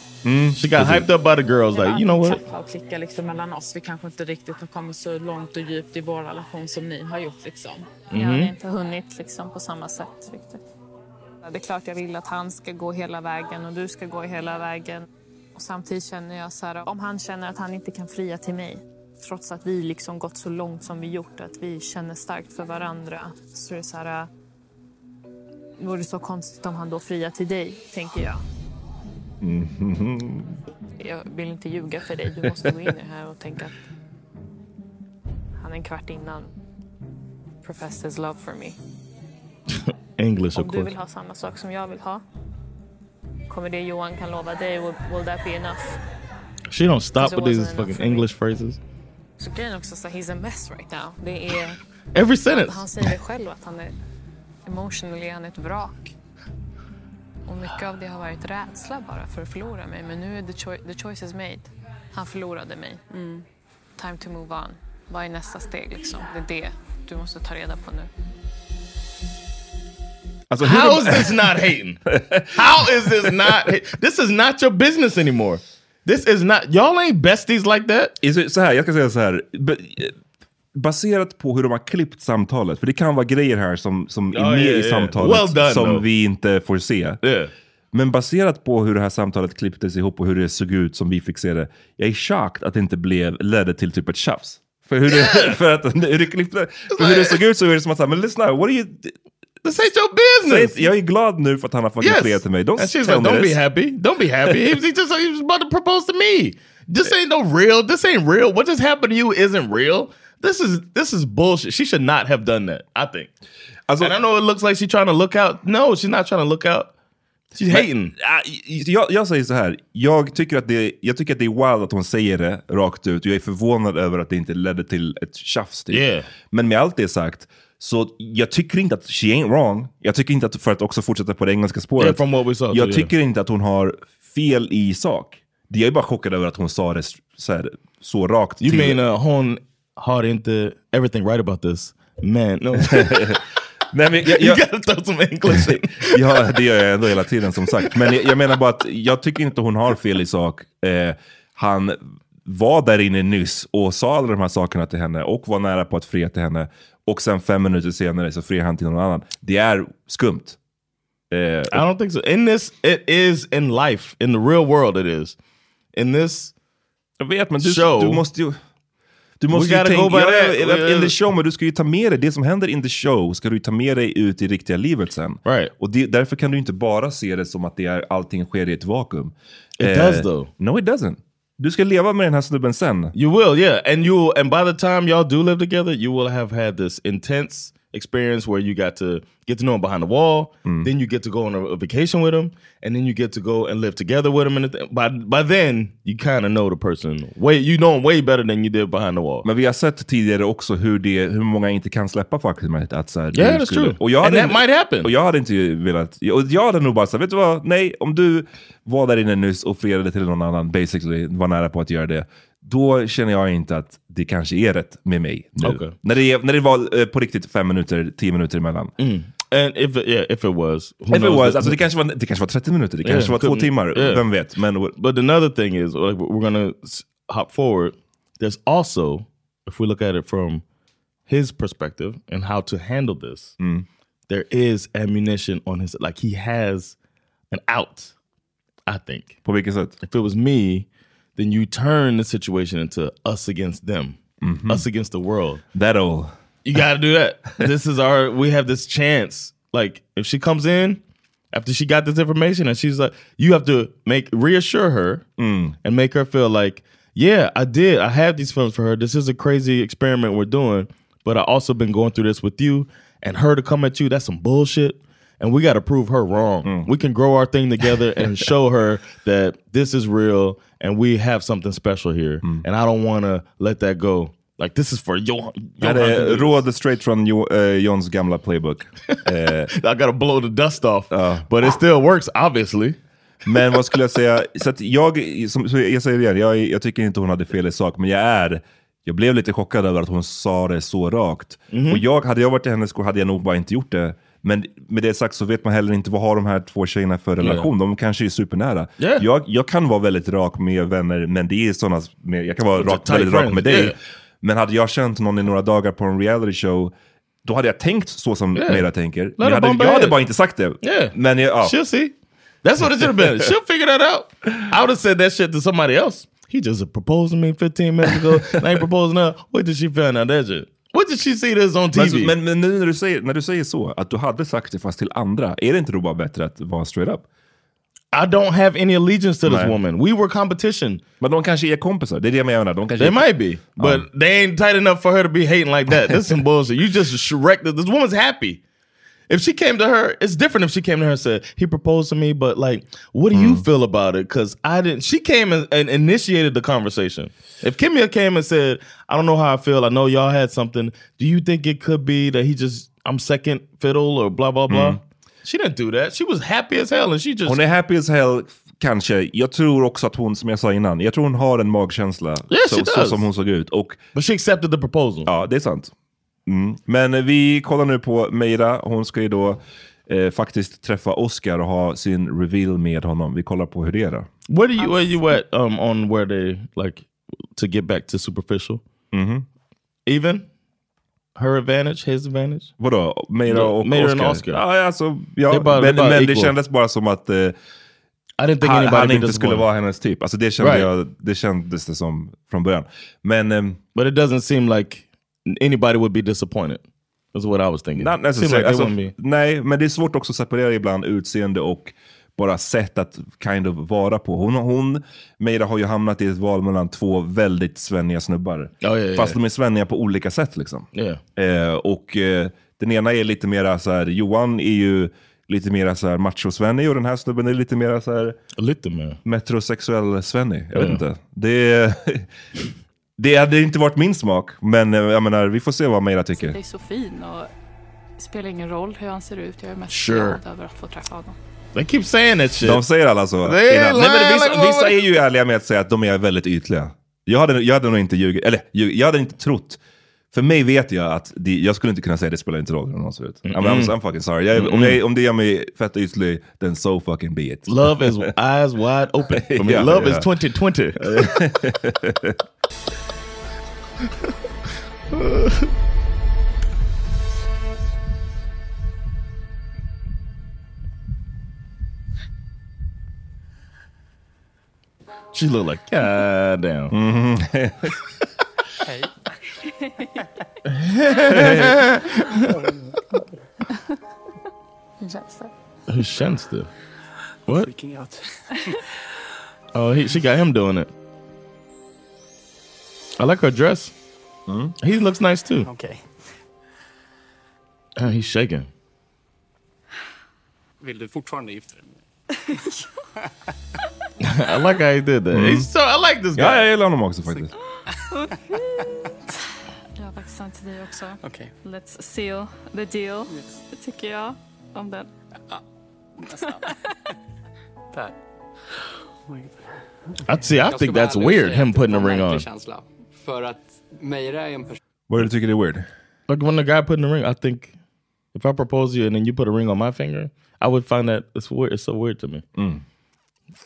Speaker 2: She got hyped up by the girls. Like, you know what?
Speaker 10: Och klicka liksom mellan oss. Vi kanske inte riktigt har kommit så långt och djupt i vår relation som ni har gjort. Liksom.
Speaker 6: Jag
Speaker 2: Mhm.
Speaker 6: har inte hunnit liksom på samma sätt riktigt. Det är klart jag vill att han ska gå hela vägen och du ska gå hela vägen. Och samtidigt känner jag så här, om han känner att han inte kan fria till mig trots att vi liksom gått så långt som vi gjort, att vi känner starkt för varandra, så är det så här... Det vore så konstigt om han då friar till dig, tänker jag.
Speaker 1: Mhm.
Speaker 6: Jag vill inte ljuga för dig. Du måste gå in i det här och tänka att han en kvart innan professed his love for me.
Speaker 2: English,
Speaker 6: Om du vill ha samma sak som jag vill ha, kommer det Johan kan lova dig, will, will that be enough?
Speaker 2: She don't stop with these fucking. English phrases.
Speaker 6: Så grejen också så he's a mess right now. Det är...
Speaker 2: Every sentence.
Speaker 6: Han säger själv att han är emotionally, han är ett vrak. Och mycket av det har varit rädsla bara för att förlora mig. Men nu är the, choi- the choice is made. Han förlorade mig. Time to move on. Vad är nästa steg liksom? Det är det du måste ta reda på nu.
Speaker 1: Alltså,
Speaker 2: How is this not hating? How is this not? This is not your business anymore. This is not. Y'all ain't besties like that.
Speaker 1: Så, så här, jag ska säga så här. Baserat på hur de har klippt samtalet, för det kan vara grejer här som, som
Speaker 2: Ja,
Speaker 1: är med
Speaker 2: ja,
Speaker 1: i samtalet
Speaker 2: Well done,
Speaker 1: som
Speaker 2: though.
Speaker 1: vi inte får se. Men baserat på hur det här samtalet klipptes ihop och hur det såg ut som vi fick se det, jag är chocked att det inte blev, ledde till typ ett tjafs. För hur det, för att, hur det, klippte, för hur det såg ut så är det som att men lyssna, what are you...
Speaker 2: This ain't your business.
Speaker 1: Jag är glad nu för att han har fucking
Speaker 2: Yes.
Speaker 1: friat till mig. Don't
Speaker 2: and she's like, don't
Speaker 1: this.
Speaker 2: be happy. Don't be happy. he, was, he just he was about to propose to me. This ain't no real. This ain't real. What just happened to you isn't real. This is this is bullshit. She should not have done that. I think. and I know it looks like she's trying to look out. No, she's not trying to look out. She's hating.
Speaker 1: äh, jag, jag säger så här, jag tycker, att det, jag tycker att det är wild att hon säger det rakt ut. Jag är förvånad över att det inte ledde till ett tjafs. Typ.
Speaker 2: Yeah.
Speaker 1: Men med allt det sagt, så jag tycker inte att she ain't wrong. Jag tycker inte att, för att också fortsätta på det engelska spåret,
Speaker 2: Yeah, from what we saw
Speaker 1: jag tycker inte att hon har fel i sak. Jag är bara chockad över att hon sa det så, här, så rakt.
Speaker 2: You
Speaker 1: till-
Speaker 2: mean uh, hon har inte everything right about this? Man, no.
Speaker 1: Nej, men jag, jag, ja, det gör jag ändå hela tiden som sagt. Men jag, jag menar bara att jag tycker inte hon har fel i sak. Eh, han var där inne nyss och sa alla de här sakerna till henne och var nära på att fria till henne. Och sen fem minuter senare så friar han till någon annan. Det är skumt. Eh,
Speaker 2: I don't think so. In this, it is in life. In the real world, it is. In this
Speaker 1: jag vet, men du,
Speaker 2: show,
Speaker 1: du måste ju... Du måste ju tänka, ja, ja, in the show, men du ska ju ta med dig det som händer in the show, ska du ta med dig ut i riktiga livet sen.
Speaker 2: Right.
Speaker 1: Och det, därför kan du inte bara se det som att det är, allting sker i ett vakuum.
Speaker 2: It does though.
Speaker 1: No it doesn't. Du ska leva med den här snubben sen.
Speaker 2: You will, yeah. And you and by the time y'all do live together, you will have had this intense experience where you got to get to know him behind the wall,
Speaker 1: Mm.
Speaker 2: then you get to go on a, a vacation with him, and then you get to go and live together with him. And th- by by then, you kind of know the person way. You know him way better than you did behind the wall.
Speaker 1: Men vi har sett tidigare också hur, det, hur många inte kan släppa faktumet att så här,
Speaker 2: Yeah, that's true.
Speaker 1: Och jag
Speaker 2: And
Speaker 1: hade,
Speaker 2: that might happen.
Speaker 1: Och jag hade inte velat... Och jag hade nog bara sagt, vet du vad? Nej, om du var där inne nyss och friade till någon annan, basically, var nära på att göra det. Då känner jag inte att det kanske är rätt med mig nu.
Speaker 2: Okay.
Speaker 1: När, det, är- när det var eh, på riktigt fem minuter, tio minuter emellan.
Speaker 2: Mm. And if yeah, if it was, who
Speaker 1: If it was,
Speaker 2: that-
Speaker 1: alltså det kanske var, det kanske var 30 minuter, det kanske var två timmar,
Speaker 2: yeah.
Speaker 1: vem vet. Men,
Speaker 2: but another thing is, like, we're gonna hop forward. There's also, if we look at it from his perspective and how to handle this, there is ammunition on his. Like he has an out. I think.
Speaker 1: På vilket sätt?
Speaker 2: If it was me, then you turn the situation into us against them, mm-hmm. us against the world.
Speaker 1: That all.
Speaker 2: You got to do that. this is our. We have this chance. Like if she comes in after she got this information and she's like, you have to make reassure her mm. and make her feel like, yeah, I did. I have these feelings for her. This is a crazy experiment we're doing, but I also been going through this with you and her to come at you. That's some bullshit. And we got to prove her wrong. We can grow our thing together and show her that this is real and we have something special here. And I don't want to let that go. Like this is for Johan.
Speaker 1: Det här är råd straight från jo, eh, Johns gamla playbook. Eh,
Speaker 2: I gotta blow the dust off. But it still works obviously.
Speaker 1: Men vad skulle jag säga? Så jag, som, så jag säger det igen, jag, jag tycker inte hon hade fel i sak, men jag är jag blev lite chockad över att hon sa det så rakt.
Speaker 2: Mhm.
Speaker 1: Och jag, hade jag varit i hennes skor hade jag nog bara inte gjort det. Men med det sagt så vet man heller inte vad har de här två tjejerna för relation. De kanske är supernära.
Speaker 2: Yeah.
Speaker 1: Jag, jag kan vara väldigt rak med vänner, men det är sådana, jag kan vara rak,
Speaker 2: tight
Speaker 1: väldigt rak med dig.
Speaker 2: yeah.
Speaker 1: Men hade jag känt någon i några dagar på en reality show, då hade jag tänkt så som
Speaker 2: Yeah.
Speaker 1: Meira tänker. Jag hade, jag hade bara inte sagt det.
Speaker 2: Yeah.
Speaker 1: Men jag, ja.
Speaker 2: She'll see. That's what it should have been. She'll figure that out. I would have said that shit to somebody else. He just proposed to me 15 minutes ago. I ain't proposing now. Wait till she found out that shit. What did she see this on TV?
Speaker 1: men, men nu när du, säger, när du säger så, att du hade sagt det fast till andra, är det inte då bara bättre att vara straight up?
Speaker 2: I don't have any allegiance to this
Speaker 1: Nej.
Speaker 2: woman. We were competition.
Speaker 1: Men de kanske är kompisar, det är det jag menar. De kanske
Speaker 2: They might be, but they ain't tight enough for her to be hating like that. That's some bullshit. You just wrecked it. This woman's happy. If she came to her, it's different if she came to her and said, he proposed to me, but like, what do you mm. feel about it? Because I didn't, she came and, and initiated the conversation. If Kimia came and said, I don't know how I feel, I know y'all had something, do you think it could be that he just, I'm second fiddle or blah, blah, blah? Mm. She didn't do that. She was happy as hell and she just,
Speaker 1: Hon är happy as hell, kanske. Jag tror också att hon, som jag sa innan, jag tror hon har en magkänsla.
Speaker 2: Yeah,
Speaker 1: så, så som hon såg ut. Och,
Speaker 2: but she accepted the proposal.
Speaker 1: ja, det är sant. Mm. Men vi kollar nu på Meira. Hon ska ju då eh, faktiskt träffa Oscar och ha sin reveal med honom. Vi kollar på hur det är då.
Speaker 2: Where do you where you at um on where they like to get back to superficial?
Speaker 1: Mhm.
Speaker 2: Even her advantage, his advantage.
Speaker 1: Vadå? Meira och
Speaker 2: Meira
Speaker 1: Oscar?
Speaker 2: and Oscar.
Speaker 1: Ja, alltså, ja,
Speaker 2: bara-
Speaker 1: men, men det kändes bara som att eh, han, han inte skulle vara hennes typ. Alltså det kände
Speaker 2: Right.
Speaker 1: jag, det kändes det som från början. Men ehm,
Speaker 2: But it doesn't seem like anybody would be disappointed. That's what I was thinking.
Speaker 1: not necessarily.
Speaker 2: like
Speaker 1: alltså, nej, men det är svårt också att separera ibland utseende och bara sätt att kind of vara på. Hon, hon Meira har ju hamnat i ett val mellan två väldigt svenniga snubbar.
Speaker 2: ja, ja.
Speaker 1: Fast de är svenniga på olika sätt liksom.
Speaker 2: Yeah.
Speaker 1: Eh, och eh, den ena är lite mera så här, Johan är ju lite mera så här macho-svennig och den här snubben är lite mera så här
Speaker 2: lite mer.
Speaker 1: metrosexuell svennig. Jag vet inte. Det, det hade inte varit min smak, men eh, jag menar, vi får se vad Meira
Speaker 3: Det
Speaker 1: tycker.
Speaker 3: är så fin och det spelar ingen roll hur han ser ut. Jag är mest
Speaker 2: Sure.
Speaker 3: glad över att få träffa honom.
Speaker 2: They keep saying that shit.
Speaker 1: De säger alla så. Nej, men vissa, vissa är ju ärliga med att säga att de är väldigt ytliga. Jag hade, jag hade nog inte ljugit, eller ljug- jag hade inte trott. För mig vet jag att det, jag skulle inte kunna säga det spelar inte roll hur någon ser ut. I mean, I'm, I'm fucking sorry. Jag, om, jag, om det gör mig fett ytlig, then so fucking be it.
Speaker 2: Love is eyes wide open. For me,
Speaker 1: Yeah,
Speaker 2: love
Speaker 1: yeah.
Speaker 2: is 2020. she look like god damn.
Speaker 5: Hej.
Speaker 3: Hur känns det?
Speaker 2: Hur känns det? What?
Speaker 5: Freaking out.
Speaker 2: Oh, he, she got him doing it. I like her dress. He looks nice too.
Speaker 5: Okay.
Speaker 2: Uh, he's shaking.
Speaker 8: Vill du fortfarande gifta dig?
Speaker 2: I like how he did that.
Speaker 1: Mm.
Speaker 2: He's so, I like this guy.
Speaker 1: Ja, jag gillar honom också faktiskt.
Speaker 6: Jag har faktiskt sagt till dig också.
Speaker 8: Okej.
Speaker 6: Let's seal the deal. Det tycker jag om den.
Speaker 8: Nästan. Där.
Speaker 2: I'd see, I
Speaker 8: Jag ska
Speaker 2: think that's weird, him putting
Speaker 8: var
Speaker 2: the ring on.
Speaker 8: För att Meira är en person
Speaker 1: Vad det du tycker är weird?
Speaker 2: Like when the guy putting the ring, I think if I propose you and then you put a ring on my finger, I would find that it's weird. It's so weird to me.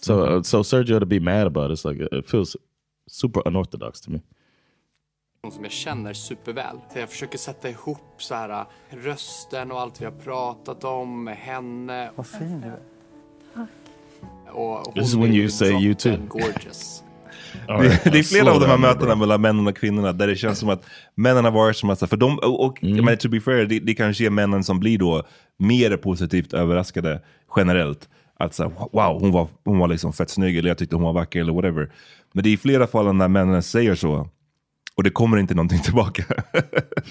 Speaker 2: So, uh, so Sergio to be mad about it, it's like it feels super unorthodox to me.
Speaker 8: som jag känner superväl. Så jag försöker sätta ihop så här äh, rösten och allt vi har pratat om med henne. Vad fin du är. Och
Speaker 2: This is when you say you too.
Speaker 8: Gorgeous.
Speaker 2: Right,
Speaker 1: Det, det är flera av de här mötena mellan männen och kvinnorna där det känns som att männen har varit som att, för de, och, och
Speaker 2: Mm.
Speaker 1: menar, to be fair, det, det kanske är männen som blir då mer positivt överraskade generellt. Att så wow, hon var, hon var liksom fett snygg, eller jag tyckte hon var vacker, eller whatever. Men det är i flera fall när männen säger så, och det kommer inte någonting tillbaka.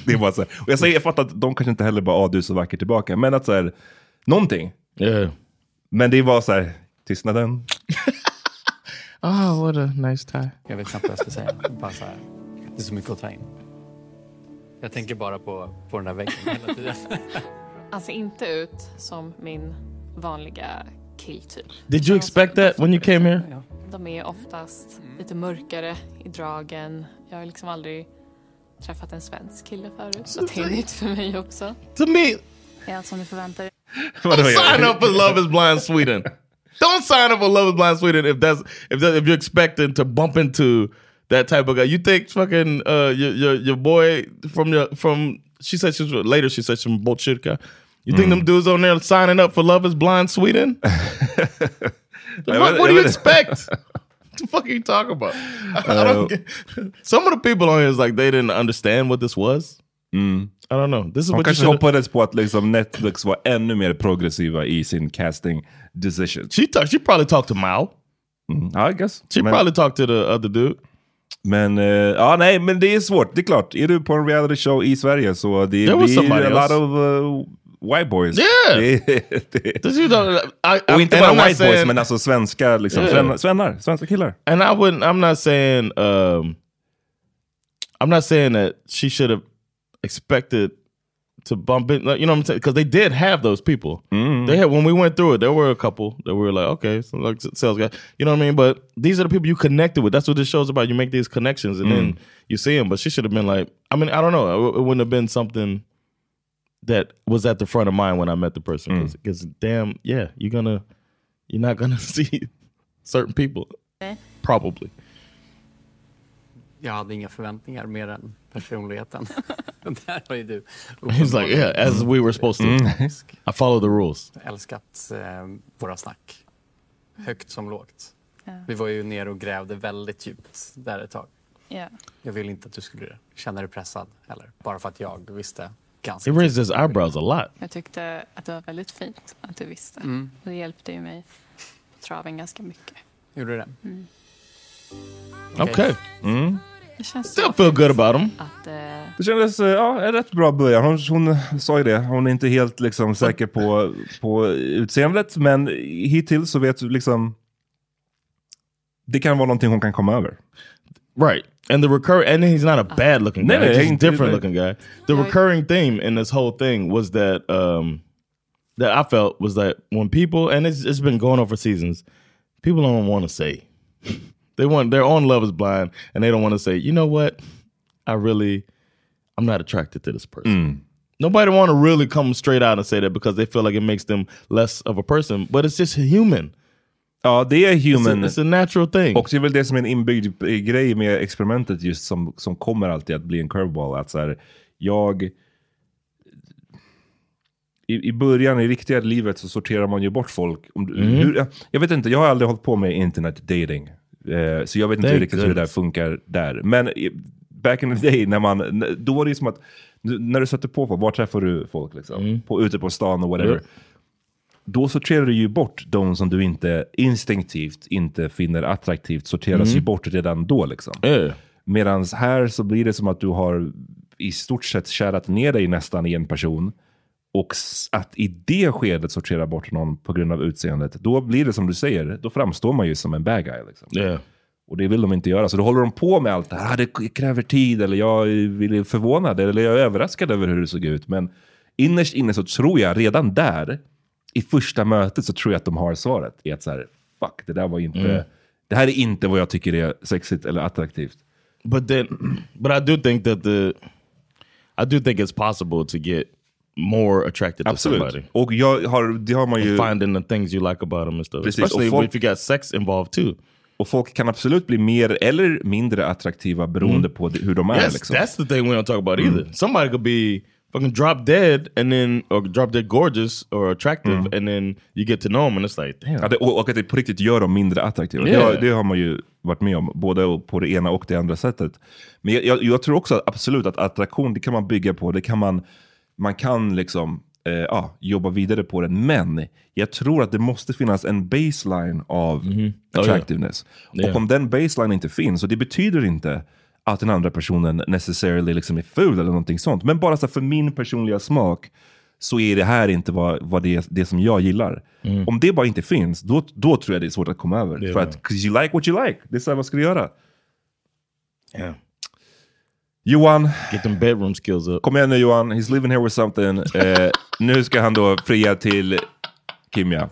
Speaker 1: det är bara så här, och jag, säger, jag fattar att de kanske inte heller bara, ah, du är så vacker tillbaka, men att så här, någonting.
Speaker 2: Yeah.
Speaker 1: Men det var så här, tystnaden.
Speaker 2: Oh, what a nice tie.
Speaker 8: Jag vet knappt vad jag ska säga. Bara så här. Det är så mycket att ta in. Jag tänker bara på, på den här väggen hela tiden.
Speaker 6: Alltså inte ut som min vanliga killtyp.
Speaker 2: Did you expect that when you came here?
Speaker 6: De är oftast lite mörkare i dragen. Jag har liksom aldrig träffat en svensk kille förut. Så det är nytt för mig också.
Speaker 2: To me,
Speaker 6: Är allt som ni förväntar.
Speaker 2: Don't sign up for Love Is Blind Sweden. Don't sign up for Love Is Blind Sweden if that's if that, if you're expecting to bump into that type of guy. You think fucking uh your your, your boy from your from she said she's later she said from Botkyrka. You think them mm. dudes on there signing up for Love Is Blind Sweden?
Speaker 1: Bet-
Speaker 2: what do you expect? What the fuck are you talking about? Uh, get, some of the people on here is like they didn't understand what this was. Mm. I don't know. This is
Speaker 1: De
Speaker 2: what
Speaker 1: kanske hoppades på att liksom Netflix var ännu mer progressiva i sin casting decision.
Speaker 2: She talk, she probably talked to Mao.
Speaker 1: Mm, I guess.
Speaker 2: She
Speaker 1: men,
Speaker 2: probably talked to the other dude.
Speaker 1: Men, eh, ja nej, men det är svårt. Det är klart, är du på en reality show i Sverige så det
Speaker 2: There
Speaker 1: blir
Speaker 2: somebody
Speaker 1: a lot of uh, white boys.
Speaker 2: Yeah!
Speaker 1: Det, det,
Speaker 2: Does you know, I,
Speaker 1: och inte bara white boys,
Speaker 2: saying-
Speaker 1: men alltså svenska liksom,
Speaker 2: Yeah.
Speaker 1: svennar, svennar, svenska killar.
Speaker 2: And I wouldn't. I'm not saying. Um, I'm not saying that she should have expected to bump in. Like, you know what I'm saying? Because they did have those people. They had when we went through it. There were a couple that were like, okay, so like sales guy. You know what I mean? But these are the people you connected with. That's what this show's about. You make these connections and then
Speaker 1: Mm.
Speaker 2: you see them. But she should have been like. I mean, I don't know. It, it wouldn't have been something that was at the front of mind when I met the person. Because damn, yeah, you're gonna, you're not gonna see certain people. Probably.
Speaker 8: Jag hade inga förväntningar mer än personligheten. Där har ju du.
Speaker 2: He's like, yeah, as we were supposed to.
Speaker 8: Mm.
Speaker 2: I follow the rules.
Speaker 8: älskat eh, våra snack. Högt som lågt.
Speaker 6: Ja.
Speaker 8: Vi var ju nere och grävde väldigt djupt där ett tag.
Speaker 6: Ja.
Speaker 8: Jag ville inte att du skulle känna dig pressad heller. Bara för att jag visste ganska
Speaker 2: He raised his eyebrows a lot.
Speaker 6: Jag tyckte att det var väldigt fint att du visste.
Speaker 8: Mm.
Speaker 6: Det hjälpte ju mig på traven ganska mycket.
Speaker 8: Gjorde det?
Speaker 6: Mm.
Speaker 2: Okay.
Speaker 1: Mm.
Speaker 6: Det känns
Speaker 2: Still
Speaker 6: så
Speaker 2: feel good about him.
Speaker 6: att eh,
Speaker 1: Det kändes eh, ja, en rätt bra början. Hon, hon sa ju det, hon är inte helt liksom, säker på, på utseendet, men hittills så vet du liksom... Det kan vara någonting hon kan komma över.
Speaker 2: Right. And the recur and he's not a bad looking guy.
Speaker 1: No, no,
Speaker 2: he's
Speaker 1: he
Speaker 2: just a
Speaker 1: ain't-
Speaker 2: different looking guy. The recurring theme in this whole thing was that um that I felt was that when people and it's it's been going on for seasons, people don't want to say. They want they're on Love is Blind and they don't want to say, you know what? I really I'm not attracted to this person. Nobody want to really come straight out and say that because they feel like it makes them less of a person. But it's just human.
Speaker 1: Ja, det är human.
Speaker 2: It's a, it's a natural thing.
Speaker 1: Och det är väl det som är en inbyggd eh, grej med experimentet just som, som kommer alltid att bli en curveball. Att så här, jag... I, I början, i riktiga livet, så sorterar man ju bort folk. Om,
Speaker 2: Mm.
Speaker 1: hur, jag- jag vet inte, jag har aldrig hållit på med internet dating. Eh, så jag vet inte
Speaker 2: Thank
Speaker 1: riktigt hur det där funkar där. Men back in the day, när man, då var det som att, när du sätter på folk, var träffar du folk? Liksom? På, ute på stan och whatever.
Speaker 2: Ja.
Speaker 1: Då sorterar du ju bort de som du inte instinktivt inte finner attraktivt, sorteras
Speaker 2: Mm.
Speaker 1: ju bort redan då. Liksom.
Speaker 2: Yeah.
Speaker 1: Medan här så blir det som att du har i stort sett kärat ner dig nästan i en person. Och att i det skedet sortera bort någon på grund av utseendet, då blir det som du säger, då framstår man ju som en bad guy. Liksom.
Speaker 2: Yeah.
Speaker 1: Och det vill de inte göra, så då håller de på med allt det här. Ah, det kräver tid, eller jag är förvånad, eller jag är överraskad över hur det såg ut. Men innerst inne så tror jag redan där, i första mötet, så tror jag att de har svaret. I att så här, fuck, det där var inte...
Speaker 2: Mm.
Speaker 1: Det här är inte vad jag tycker är sexigt eller attraktivt.
Speaker 2: But then, but I do think that the, I do think it's possible to get more attracted to
Speaker 1: Absolut.
Speaker 2: somebody.
Speaker 1: Och jag har, det har man ju...
Speaker 2: And finding the things you like about them and stuff.
Speaker 1: Precis,
Speaker 2: Especially
Speaker 1: folk-
Speaker 2: if you got sex involved too.
Speaker 1: Och folk kan absolut bli mer eller mindre attraktiva beroende på det- hur de är.
Speaker 2: Yes,
Speaker 1: liksom.
Speaker 2: that's the thing we don't talk about
Speaker 1: Mm.
Speaker 2: either. Somebody could be fucking drop dead and then, or drop dead gorgeous or attractive
Speaker 1: Mm.
Speaker 2: and then you get to know them and it's like, damn.
Speaker 1: Ja, det, och, och att det på riktigt gör dem mindre attraktiva.
Speaker 2: Yeah.
Speaker 1: Det, har, det har man ju varit med om, både på det ena och det andra sättet. Men jag, jag, jag tror också absolut att attraktion, det kan man bygga på. Det kan man, man kan liksom eh, ja, jobba vidare på den. Men jag tror att det måste finnas en baseline av
Speaker 2: Oh, yeah.
Speaker 1: attractiveness.
Speaker 2: Yeah.
Speaker 1: Och om den baseline inte finns, och det betyder inte att den andra personen necessarily liksom är ful eller någonting sånt. Men bara så för min personliga smak så är det här inte vad, vad det, är, det som jag gillar.
Speaker 2: Mm.
Speaker 1: Om det bara inte finns, då, då tror jag det är svårt att komma över.
Speaker 2: Det
Speaker 1: för att, 'cause you like what you like. Det är så här, vad ska du göra?
Speaker 2: Yeah.
Speaker 1: Johan.
Speaker 2: Get them bedroom skills up.
Speaker 1: Kom igen nu Johan, he's living here with something. Eh, nu ska han då fria till Kimja.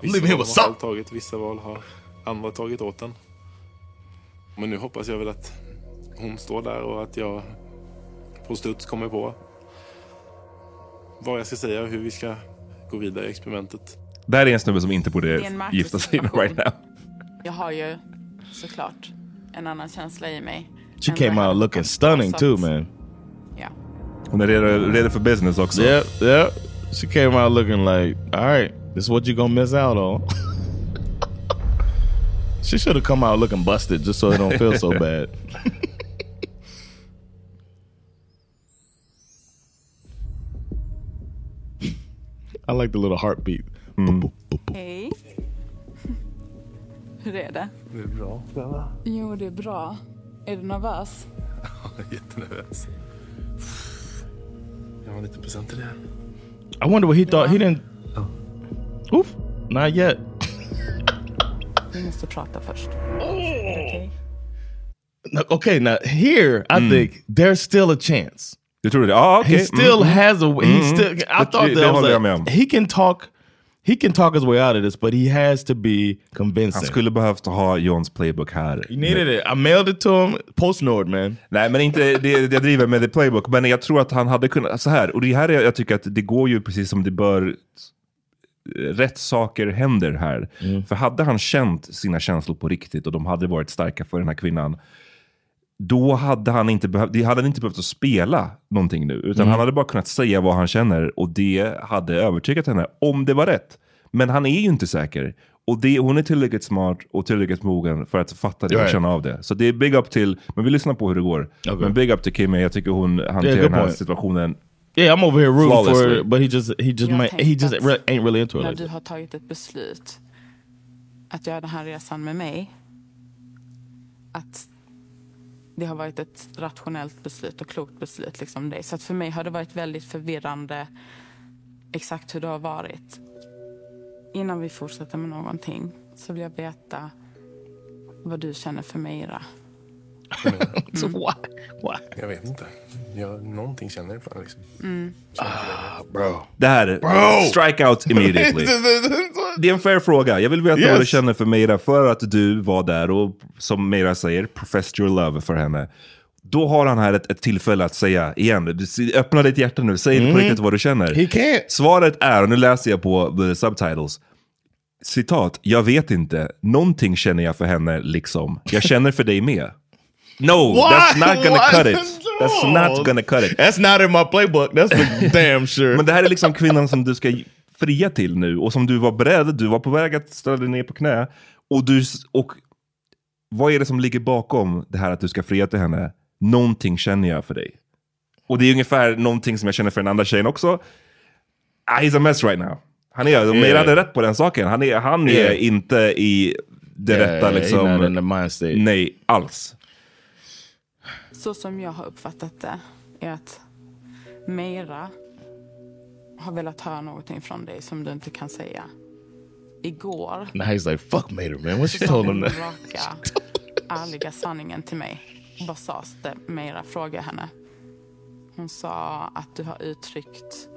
Speaker 9: Vissa val har själv tagit, vissa val har andra tagit åt den. Men nu hoppas jag väl att hon står där och att jag på studs kommer på vad jag ska säga och hur vi ska gå vidare i experimentet.
Speaker 1: Det här är en snubbe som inte borde gifta sig
Speaker 10: situation.
Speaker 1: right now.
Speaker 10: Jag har ju såklart en annan känsla i mig.
Speaker 2: She came out looking stunning too, man.
Speaker 10: Ja.
Speaker 1: Hon är redo, redo för business också.
Speaker 2: Yep, yep. She came out looking like, all right, this is what you're gonna miss out on. she should have come out looking busted just so it don't feel so bad. I like the little heartbeat. Hmm.
Speaker 10: Hej. Hur är det?
Speaker 9: Det är bra, Bella.
Speaker 10: Jo, det är bra. Är du nervös?
Speaker 9: Jag är jättenervös. Jag har en liten present till dig.
Speaker 2: I wonder what he thought. He didn't. Oof, not yet.
Speaker 10: Vi måste prata först. Är okej?
Speaker 2: No, Okay, now here I think there's still a chance.
Speaker 1: Du tror det? Ah, okej.
Speaker 2: He still
Speaker 1: Mm, mm.
Speaker 2: has a. He
Speaker 1: Mm.
Speaker 2: still. I
Speaker 1: Det-
Speaker 2: thought
Speaker 1: det-
Speaker 2: that
Speaker 1: det
Speaker 2: was
Speaker 1: håller jag
Speaker 2: like,
Speaker 1: med om.
Speaker 2: he can talk. He can talk his way out of this, but he has to be convincing.
Speaker 1: Han skulle behövt ha Johns playbook här.
Speaker 2: He needed it. I mailed it to him. Postnord, man.
Speaker 1: Nej, men inte det, jag driver med the playbook. Men jag tror att han hade kunnat, så här, och det här är, jag tycker att det går ju precis som det bör, rätt saker händer här. För hade han känt sina känslor på riktigt och de hade varit starka för den här kvinnan, då hade han inte behövt, det hade han inte behövt att spela någonting nu. Utan
Speaker 2: Mm.
Speaker 1: han hade bara kunnat säga vad han känner och det hade övertygat henne, om det var rätt. Men han är ju inte säker. Och det, hon är tillräckligt smart och tillräckligt mogen för att fatta det och känna av det. Så det är big up till, men vi lyssnar på hur det går.
Speaker 2: Okay.
Speaker 1: Men big up till Kimmy, jag tycker hon hanterar
Speaker 2: good
Speaker 1: den här
Speaker 2: point.
Speaker 1: situationen
Speaker 2: Yeah, I'm over here rooting for it, but he just he just might, he just ain't really into it.
Speaker 10: När
Speaker 2: Like
Speaker 10: du har tagit ett beslut att göra den här resan med mig. Att det har varit ett rationellt beslut och klokt beslut. Liksom det. Så att för mig har det varit väldigt förvirrande exakt hur det har varit. Innan vi fortsätter med någonting så vill jag veta vad du känner för Meira.
Speaker 2: So why? Why?
Speaker 9: Jag vet inte. Jag, någonting känner jag för henne, liksom.
Speaker 10: Mm.
Speaker 2: bro.
Speaker 1: Det här,
Speaker 2: Bro!
Speaker 1: strike out immediately. det är en fair fråga. Jag vill veta vad
Speaker 2: Yes.
Speaker 1: du känner för Meira för att du var där och som Meira säger, professed your love för henne. Då har han här ett, ett tillfälle att säga igen, öppna ditt hjärta nu, säg på
Speaker 2: Mhm.
Speaker 1: riktigt vad du känner.
Speaker 2: He can't.
Speaker 1: Svaret är, och nu läser jag på the subtitles, citat, jag vet inte, någonting känner jag för henne liksom. Jag känner för dig med. No,
Speaker 2: What?
Speaker 1: that's not gonna
Speaker 2: What?
Speaker 1: cut it. That's
Speaker 2: No.
Speaker 1: not gonna cut it.
Speaker 2: That's not in my playbook. That's for damn sure.
Speaker 1: Men det här är liksom kvinnan som du ska fria till nu och som du var beredd, du var på väg att ställa dig ner på knä. Och, du, och vad är det som ligger bakom det här att du ska fria till henne? Någonting känner jag för dig. Och det är ungefär någonting som jag känner för den andra tjejen också. Ah, he's a mess right now. Han är, de
Speaker 2: Yeah.
Speaker 1: hade rätt på den saken. Han är, han är
Speaker 2: Yeah.
Speaker 1: inte i det
Speaker 2: Yeah,
Speaker 1: rätta liksom. Nej, alls.
Speaker 10: Så som jag har uppfattat det är att Meira har velat höra någonting från dig som du inte kan säga. Igår
Speaker 2: Now he's like, fuck Mater, man. What she
Speaker 10: sa
Speaker 2: told
Speaker 10: hon
Speaker 2: him that?
Speaker 10: raka, ärliga sanningen till mig. Vad sades det? Meira frågade henne. Hon sa att du har uttryckt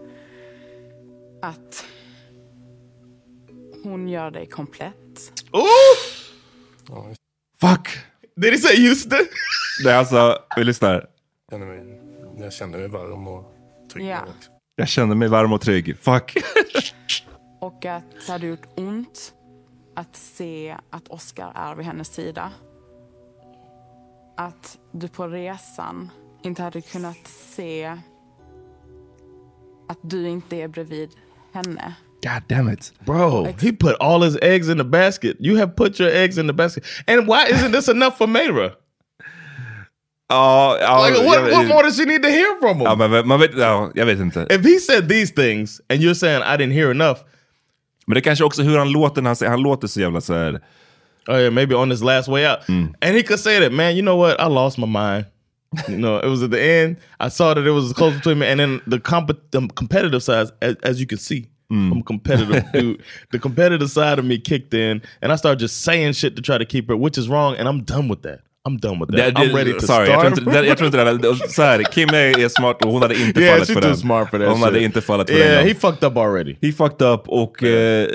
Speaker 10: att hon gör dig komplett.
Speaker 1: Fuck!
Speaker 2: Did he say Houston?
Speaker 1: Nej, alltså, vi lyssnar.
Speaker 9: Jag kände mig, jag kände mig varm och trygg.
Speaker 10: Ja.
Speaker 1: Jag kände mig varm och trygg. Fuck.
Speaker 10: Och att det hade gjort ont att se att Oscar är vid hennes sida. Att du på resan inte hade kunnat se att du inte är bredvid henne.
Speaker 1: God damn it.
Speaker 2: Bro, he put all his eggs in the basket. You have put your eggs in the basket. And why isn't this enough for Mayra?
Speaker 1: Ja, ja,
Speaker 2: Like, what,
Speaker 1: jag-
Speaker 2: what more does she need to hear from him?
Speaker 1: Ja, men man vet, ja, jag vet inte.
Speaker 2: If he said these things and you're saying I didn't hear enough.
Speaker 1: Men det kanske också hur han låter när han säger, han låter så jävla så här.
Speaker 2: Oh yeah, maybe on this last way out. Mm. And he could say that, man, you know what? I lost my mind. You know, it was at the end. I saw that it was close between me, and then the comp- the competitive side, as, as you can see, I'm a competitive dude. The competitive side of me kicked in, and I started just saying shit to try to keep her, which is wrong, and I'm done with that. I'm done with that.
Speaker 1: Det-
Speaker 2: I'm ready to
Speaker 1: sorry, jag
Speaker 2: start.
Speaker 1: tror inte, det- jag tror inte det. Hade, så här, Kim är, smart och hon hade inte
Speaker 2: Yeah,
Speaker 1: fallit för den.
Speaker 2: smart for that
Speaker 1: hon hade
Speaker 2: shit.
Speaker 1: inte fallit för
Speaker 2: Yeah,
Speaker 1: den.
Speaker 2: he fucked up already.
Speaker 1: He fucked up och eh,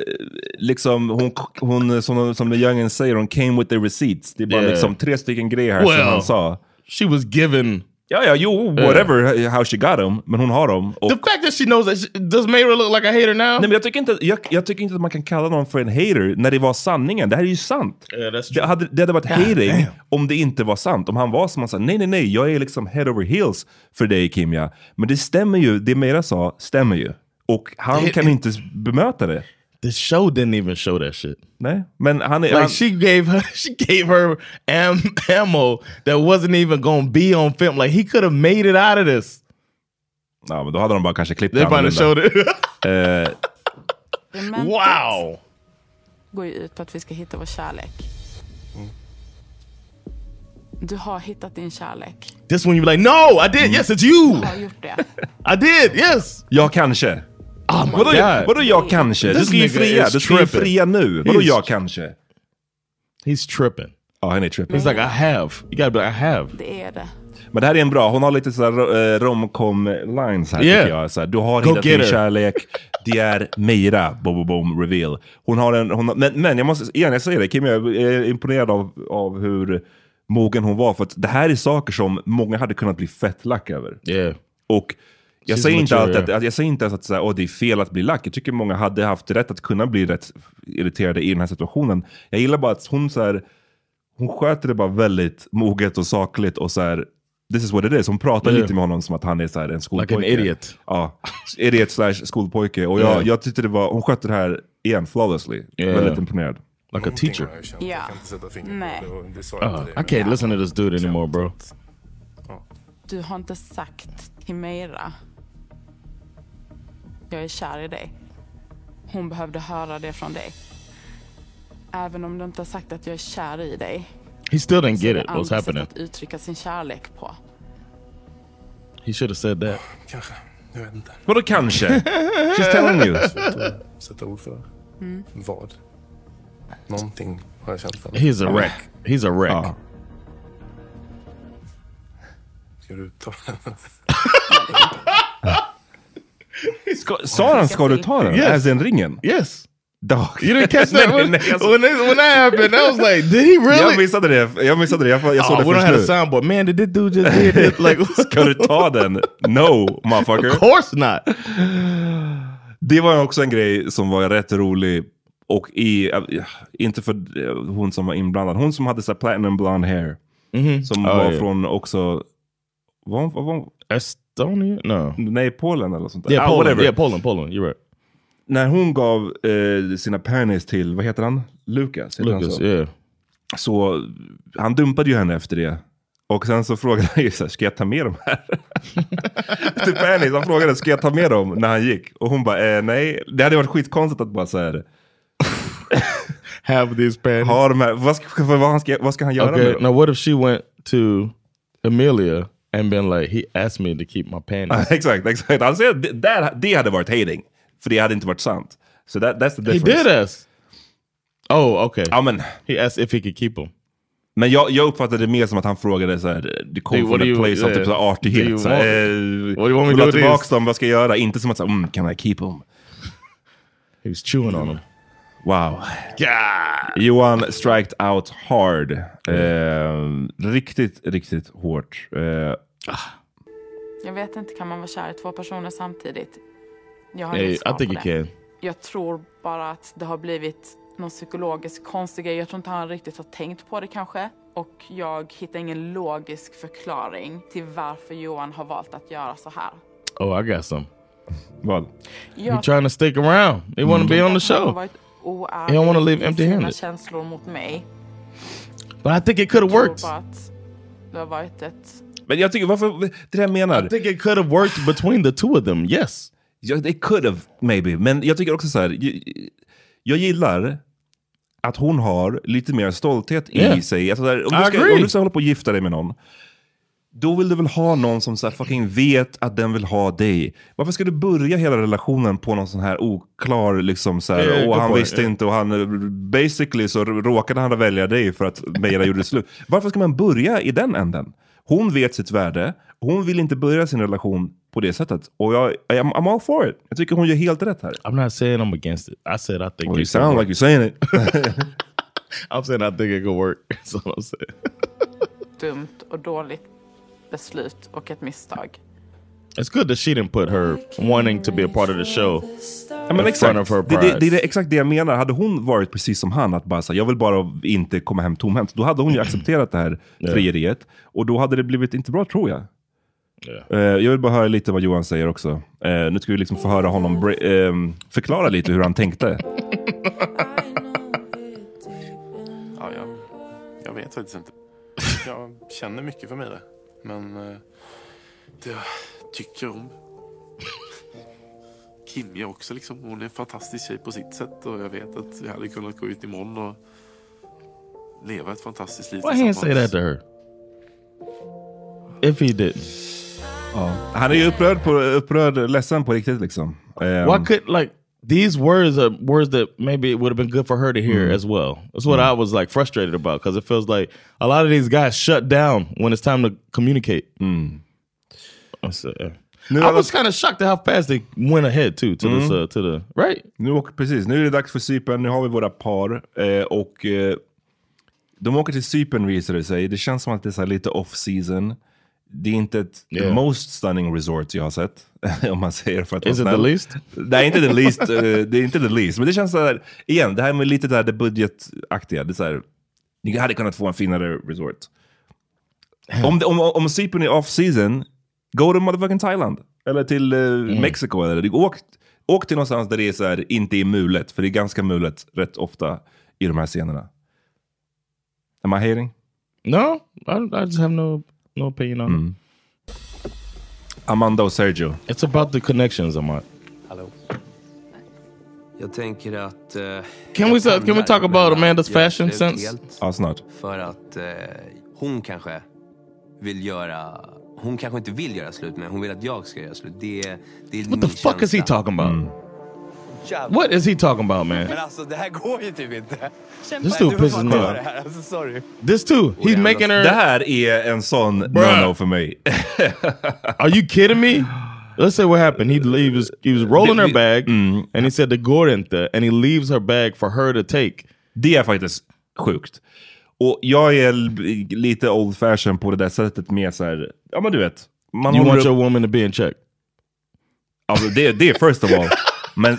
Speaker 1: liksom hon, hon som, som Youngen säger, hon came with the receipts. Det är bara
Speaker 2: Yeah.
Speaker 1: liksom tre stycken grejer här
Speaker 2: Well,
Speaker 1: som han sa.
Speaker 2: She was given...
Speaker 1: Ja, ja, jo, whatever how she got them, men hon har dem. Och,
Speaker 2: The fact that she knows that, she, does Mayra look like a hater now?
Speaker 1: Nej, men jag, tycker inte, jag, jag tycker inte att man kan kalla någon för en hater när det var sanningen. Det här är ju sant.
Speaker 2: Yeah, that's
Speaker 1: det, hade, det hade varit hating
Speaker 2: damn.
Speaker 1: om det inte var sant. Om han var som han sa, nej nej nej, jag är liksom head over heels för dig Kimja. Men det stämmer ju, det Mera sa stämmer ju. Och han
Speaker 2: Det-
Speaker 1: kan inte bemöta det.
Speaker 2: The show didn't even show that shit.
Speaker 1: Nej, men han är...
Speaker 2: Like
Speaker 1: han,
Speaker 2: she gave her, she gave her am, ammo that wasn't even gonna be on film. Like he could have made it out of this.
Speaker 1: ja, men då hade de bara kanske klippt
Speaker 2: They probably showed it.
Speaker 1: Eh,
Speaker 2: wow!
Speaker 10: går ju ut på att vi ska hitta vår kärlek. Du har hittat din kärlek.
Speaker 2: This one you be like, no, I did. Yes, it's you.
Speaker 10: Du har gjort det.
Speaker 2: I did. Yes.
Speaker 1: jag kanske.
Speaker 2: Oh my
Speaker 1: Vadå,
Speaker 2: god.
Speaker 1: vadå jag kanske? Du ska ju fria, du ska ju fria nu. Vadå jag kanske?
Speaker 2: He's tripping.
Speaker 1: Ja, han är tripping.
Speaker 2: He's like, I have. You gotta be like, I have.
Speaker 10: Det är det.
Speaker 1: Men det här är en bra, hon har lite sådär uh, romcom lines här
Speaker 2: Yeah.
Speaker 1: tycker jag. Så här, du har
Speaker 2: Go
Speaker 1: hittat din kärlek, det är Meira, boom, boom, boom, reveal. Hon har en, hon har, men, men jag måste, igen jag säger det, Kim jag är imponerad av, av hur mogen hon var. För att det här är saker som många hade kunnat bli fett lack över.
Speaker 2: Yeah.
Speaker 1: Och jag säger, inte att,
Speaker 2: yeah.
Speaker 1: att, jag säger inte ens att så här, åh, det är fel att bli lack. Jag tycker många hade haft rätt att kunna bli rätt irriterade i den här situationen. Jag gillar bara att hon så här, hon sköter det bara väldigt moget och sakligt och så här, this is what it is. Hon pratar
Speaker 2: Yeah.
Speaker 1: lite med honom som att han är så här, en skolpojke.
Speaker 2: Like an idiot.
Speaker 1: Ja, idiot slash skolpojke. Och jag,
Speaker 2: Yeah.
Speaker 1: jag tyckte det var, hon skötte det här igen flawlessly.
Speaker 2: Yeah.
Speaker 1: Väldigt imponerad.
Speaker 2: Like a teacher.
Speaker 10: Ja. Nej.
Speaker 2: Uh, I can't listen to this dude anymore, bro.
Speaker 10: Du har inte sagt till Meira. Jag är kär i dig. Hon behövde höra det från dig. Även om du inte har sagt att jag är kär i dig.
Speaker 2: He still didn't get
Speaker 10: det
Speaker 2: it. What's happening?
Speaker 10: att uttrycka sin kärlek på.
Speaker 2: He should have said that.
Speaker 9: Kanske. Jag vet inte.
Speaker 1: Vadå kanske? She's telling you.
Speaker 9: Sätta, ord för
Speaker 10: Mm.
Speaker 9: vad. Någonting har jag känt för.
Speaker 2: He's a wreck. He's a wreck.
Speaker 1: Ja.
Speaker 9: Ska du ta
Speaker 1: Ska, sa han ska du ta den?
Speaker 2: Yes.
Speaker 1: As in ringen?
Speaker 2: Yes.
Speaker 1: Dog.
Speaker 2: You didn't catch that
Speaker 1: nej,
Speaker 2: when,
Speaker 1: nej, alltså-
Speaker 2: when, this, when that happened? I was like, did he really?
Speaker 1: Jag missade det. Jag missade det. Jag, jag såg
Speaker 2: oh,
Speaker 1: det
Speaker 2: we don't have a soundboard. Man, did this dude just did it? Like,
Speaker 1: Ska du ta den? No, motherfucker.
Speaker 2: of course not.
Speaker 1: Det var också en grej som var rätt rolig. Och i, äh, inte för äh, hon som var inblandad. Hon som hade så platinum blonde hair.
Speaker 2: Mhm.
Speaker 1: Som
Speaker 2: Oh,
Speaker 1: var
Speaker 2: yeah.
Speaker 1: från också... Var hon, var hon,
Speaker 2: Estonia? No.
Speaker 1: nej, Polen eller sånt där.
Speaker 2: Yeah,
Speaker 1: Ah,
Speaker 2: Poland.
Speaker 1: whatever.
Speaker 2: Yeah, Poland. Poland. You're right.
Speaker 1: När hon gav eh, sina panties till, vad heter han? Lucas? Heter han
Speaker 2: Lucas,
Speaker 1: så?
Speaker 2: yeah.
Speaker 1: Så han dumpade ju henne efter det. Och sen så frågade han ju så här, ska jag ta med dem här? till Penny, han frågade, ska jag ta med dem när han gick? Och hon bara, eh, nej. Det hade varit skitkonstigt att bara så här,
Speaker 2: Have these pants.
Speaker 1: ha de här, vad ska, vad, han ska, vad ska han göra med
Speaker 2: Okay,
Speaker 1: dem?
Speaker 2: now what if she went to Amelia and been like, he asked me to keep my panties.
Speaker 1: exakt, exakt. Han säger det, där, det hade varit hating. För det hade inte varit sant. So that, that's the
Speaker 2: he
Speaker 1: difference.
Speaker 2: did ask. Oh, okay.
Speaker 1: Ja, men,
Speaker 2: He asked if he could keep them.
Speaker 1: men jag, jag uppfattade det mer som att han frågade så här, det kom
Speaker 2: Hey,
Speaker 1: från
Speaker 2: you-
Speaker 1: place av typ så här artighet.
Speaker 2: Do you
Speaker 1: Så här, eh, vill ha tillbaka dem, vad ska jag göra? Inte som att säga, mm, can I keep them?
Speaker 2: He was chewing on them.
Speaker 1: Wow. Johan striked out hard. Eh, riktigt, riktigt hårt. Eh,
Speaker 10: Jag vet inte, kan man vara kär i två personer samtidigt? Jag har
Speaker 2: Hey,
Speaker 10: inget svar
Speaker 2: I think
Speaker 10: på
Speaker 2: you
Speaker 10: det.
Speaker 2: can.
Speaker 10: Jag tror bara att det har blivit någon psykologisk konstig grej. Jag tror inte han riktigt har tänkt på det kanske. Och jag hittar ingen logisk förklaring till varför Johan har valt att göra så här.
Speaker 2: Oh, I got some.
Speaker 1: Vad?
Speaker 2: He trying to stick around. He want to be on the show.
Speaker 10: varit
Speaker 2: He don't wanna leave
Speaker 10: oärlig i sina
Speaker 2: empty-handed.
Speaker 10: känslor mot mig.
Speaker 2: But I think it could have
Speaker 10: Jag
Speaker 2: worked.
Speaker 10: det har varit ett...
Speaker 1: Men jag tycker, varför, det är det jag menar.
Speaker 2: I think it could have worked between the two of them, yes.
Speaker 1: Ja, it could have, maybe. Men jag tycker också så här, jag, jag gillar att hon har lite mer stolthet
Speaker 2: Yeah.
Speaker 1: i sig. Alltså där, om, du ska, om du ska hålla på och gifta dig med någon, då vill du väl ha någon som så här fucking vet att den vill ha dig. Varför ska du börja hela relationen på någon sån här oklar, liksom så här,
Speaker 2: Yeah,
Speaker 1: och han visste
Speaker 2: yeah.
Speaker 1: inte och han, basically så råkade han välja dig för att Meira gjorde slut. Varför ska man börja i den änden? Hon vet sitt värde, hon vill inte börja sin relation på det sättet. Och jag, I'm, I'm all for it. Jag tycker hon gör helt rätt här.
Speaker 2: I'm not saying I'm against it. I said I think
Speaker 1: Well, you
Speaker 2: it could
Speaker 1: sound like you're saying it.
Speaker 2: I'm saying I think it could work. That's all I'm saying.
Speaker 10: dumt och dåligt beslut och ett misstag.
Speaker 2: It's good that she didn't put her wanting to be a part of the show
Speaker 1: Ja, men
Speaker 2: in front
Speaker 1: exakt.
Speaker 2: of her
Speaker 1: Det, det, det är exakt det jag menar. Hade hon varit precis som han, att bara säga jag vill bara inte komma hem tomhänt. Då hade hon ju accepterat det här
Speaker 2: Yeah.
Speaker 1: frieriet. Och då hade det blivit inte bra tror jag.
Speaker 2: Yeah.
Speaker 1: Eh, jag vill bara höra lite vad Johan säger också. Eh, nu ska vi liksom få höra honom ehm, förklara lite hur han tänkte.
Speaker 9: Ja, jag, jag vet faktiskt inte. Jag känner mycket för Mira. Men eh, det jag tycker om Kimja också. Liksom. Hon är en fantastisk tjej på sitt sätt. Och jag vet att vi hade kunnat gå ut imorgon och leva ett fantastiskt liv
Speaker 2: Why he didn't say that to her? If he didn't.
Speaker 1: Ja. Han är ju upprörd, på, upprörd, ledsen på riktigt liksom. Ehm,
Speaker 2: Why could like these words are words that maybe it would have been good for her to hear
Speaker 1: Mm.
Speaker 2: as well. That's what I was like frustrated about because it feels like a lot of these guys shut down when it's time to communicate. So, uh,
Speaker 1: Nu
Speaker 2: I was kind of shocked at how fast they went ahead too to this
Speaker 1: Mm.
Speaker 2: uh, to the right.
Speaker 1: Nu åker, precis, nu är det dags för Cypern, nu har vi våra par. Eh, och eh, de åker till Cypern visar det sig. Det känns som att det är så lite off-season. Det är inte ett
Speaker 2: Yeah.
Speaker 1: most stunning resort jag har sett. om man säger för att
Speaker 2: Is it
Speaker 1: vara
Speaker 2: the
Speaker 1: snäll.
Speaker 2: least?
Speaker 1: Nej, inte the least. eh, det är inte the least. Men det känns så här, igen, det här med lite det här det budgetaktiga. Det är så här, ni hade kunnat få en finare resort. Om, om, om Cypern är off-season, go to motherfucking Thailand. Eller till eh, Mexiko. Eller, du- åk, åk till någonstans där det är så här, inte är mulet. För det är ganska mulet rätt ofta i de här scenerna. Am I hating?
Speaker 2: No, I, I just have no no opinion on
Speaker 1: Mm. Amanda och Sergio.
Speaker 2: it. It's about the connections, Amat.
Speaker 4: Hallå? Jag tänker att... eh,
Speaker 2: Can
Speaker 4: jag
Speaker 2: we can we talk about Amandas fashion sense?
Speaker 1: Ja, snart.
Speaker 4: För att eh, hon kanske vill göra... Hon kanske inte vill göra slut, men hon vill att jag ska göra slut. Det, det är
Speaker 2: What the fuck is he talking about? What is he talking about, man?
Speaker 7: Men alltså det här går ju typ inte.
Speaker 2: This dude pisses me off.
Speaker 7: Alltså, sorry.
Speaker 2: This too. He's making her.
Speaker 1: Det här är en sån no-no för mig.
Speaker 2: Are you kidding me? Let's say what happened. He, he was he was rolling her bag, and he said the går inte, and he leaves her bag for her to take.
Speaker 1: Det är faktiskt sjukt. Och jag är lite old fashion på det där sättet med så här, ja men du vet. Man
Speaker 2: you want
Speaker 1: upp-
Speaker 2: your woman to be in check.
Speaker 1: Alltså det, det är first of all. men,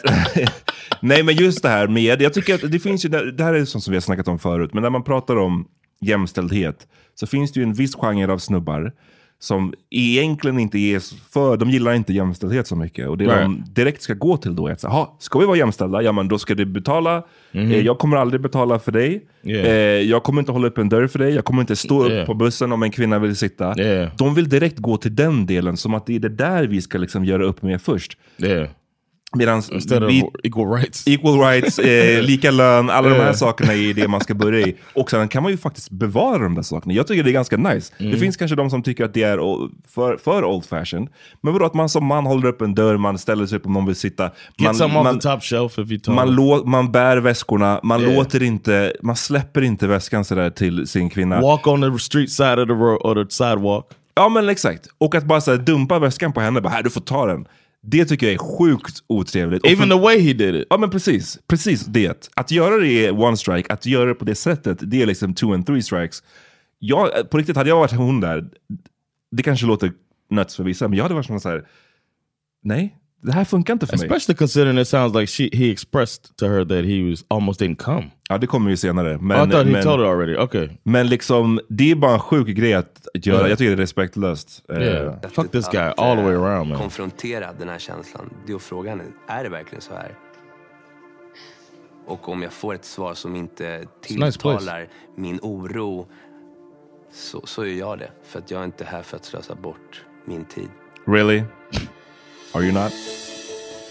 Speaker 1: nej men just det här med, jag tycker att det finns ju, det här är sånt som vi har snackat om förut, men när man pratar om jämställdhet så finns det ju en viss genre av snubbar som egentligen inte är för, de gillar inte jämställdhet så mycket. Och det
Speaker 2: Right.
Speaker 1: de direkt ska gå till då är att säga, "Ha, ska vi vara jämställda? Ja men då ska du betala,
Speaker 2: Mhm.
Speaker 1: eh, jag kommer aldrig betala för dig.
Speaker 2: Yeah.
Speaker 1: Eh, jag kommer inte hålla upp en dörr för dig, jag kommer inte stå
Speaker 2: Yeah.
Speaker 1: upp på bussen om en kvinna vill sitta. De vill direkt gå till den delen, som att det är det där vi ska liksom göra upp med först. Medan
Speaker 2: equal rights.
Speaker 1: Equal rights, eh, lika lön, alla de här
Speaker 2: Yeah.
Speaker 1: sakerna är det man ska börja i. Och sen kan man ju faktiskt bevara de där sakerna. Jag tycker det är ganska nice.
Speaker 2: Mm.
Speaker 1: Det finns kanske de som tycker att det är för, för old fashioned. Men vadå att man som man håller upp en dörr, man ställer sig upp om någon vill sitta. Man, lå, bär väskorna, man
Speaker 2: Yeah.
Speaker 1: låter inte, man släpper inte väskan sådär till sin kvinna.
Speaker 2: Walk on the street side of the road or the sidewalk.
Speaker 1: Ja men exakt. Och att bara så dumpa väskan på henne, bara här du får ta den. Det tycker jag är sjukt otrevligt.
Speaker 2: Even the way he did it.
Speaker 1: Ja men precis, precis det. Att göra det är one strike, att göra det på det sättet, det är liksom two and three strikes. Jag, på riktigt, hade jag varit hon där, det kanske låter nuts för vissa, men jag hade varit som så här. nej, det här funkar inte för mig.
Speaker 2: Especially considering it sounds like she he expressed to her that he was almost didn't come.
Speaker 1: Ja, det kommer ju senare. Men,
Speaker 2: oh, I thought he
Speaker 1: men,
Speaker 2: told her already. Okay.
Speaker 1: men liksom, det är bara en sjuk grej att göra.
Speaker 2: Yeah.
Speaker 1: Jag tycker det är respektlöst. Eh,
Speaker 2: Yeah. Fuck this guy all the way around man.
Speaker 4: konfrontera den här känslan. Det är att fråga henne, är det verkligen så här? Och om jag får ett svar som inte
Speaker 2: nice
Speaker 4: tilltalar min oro så, så gör jag det. För att jag är inte här för att slösa bort min tid.
Speaker 1: Really? Are you not?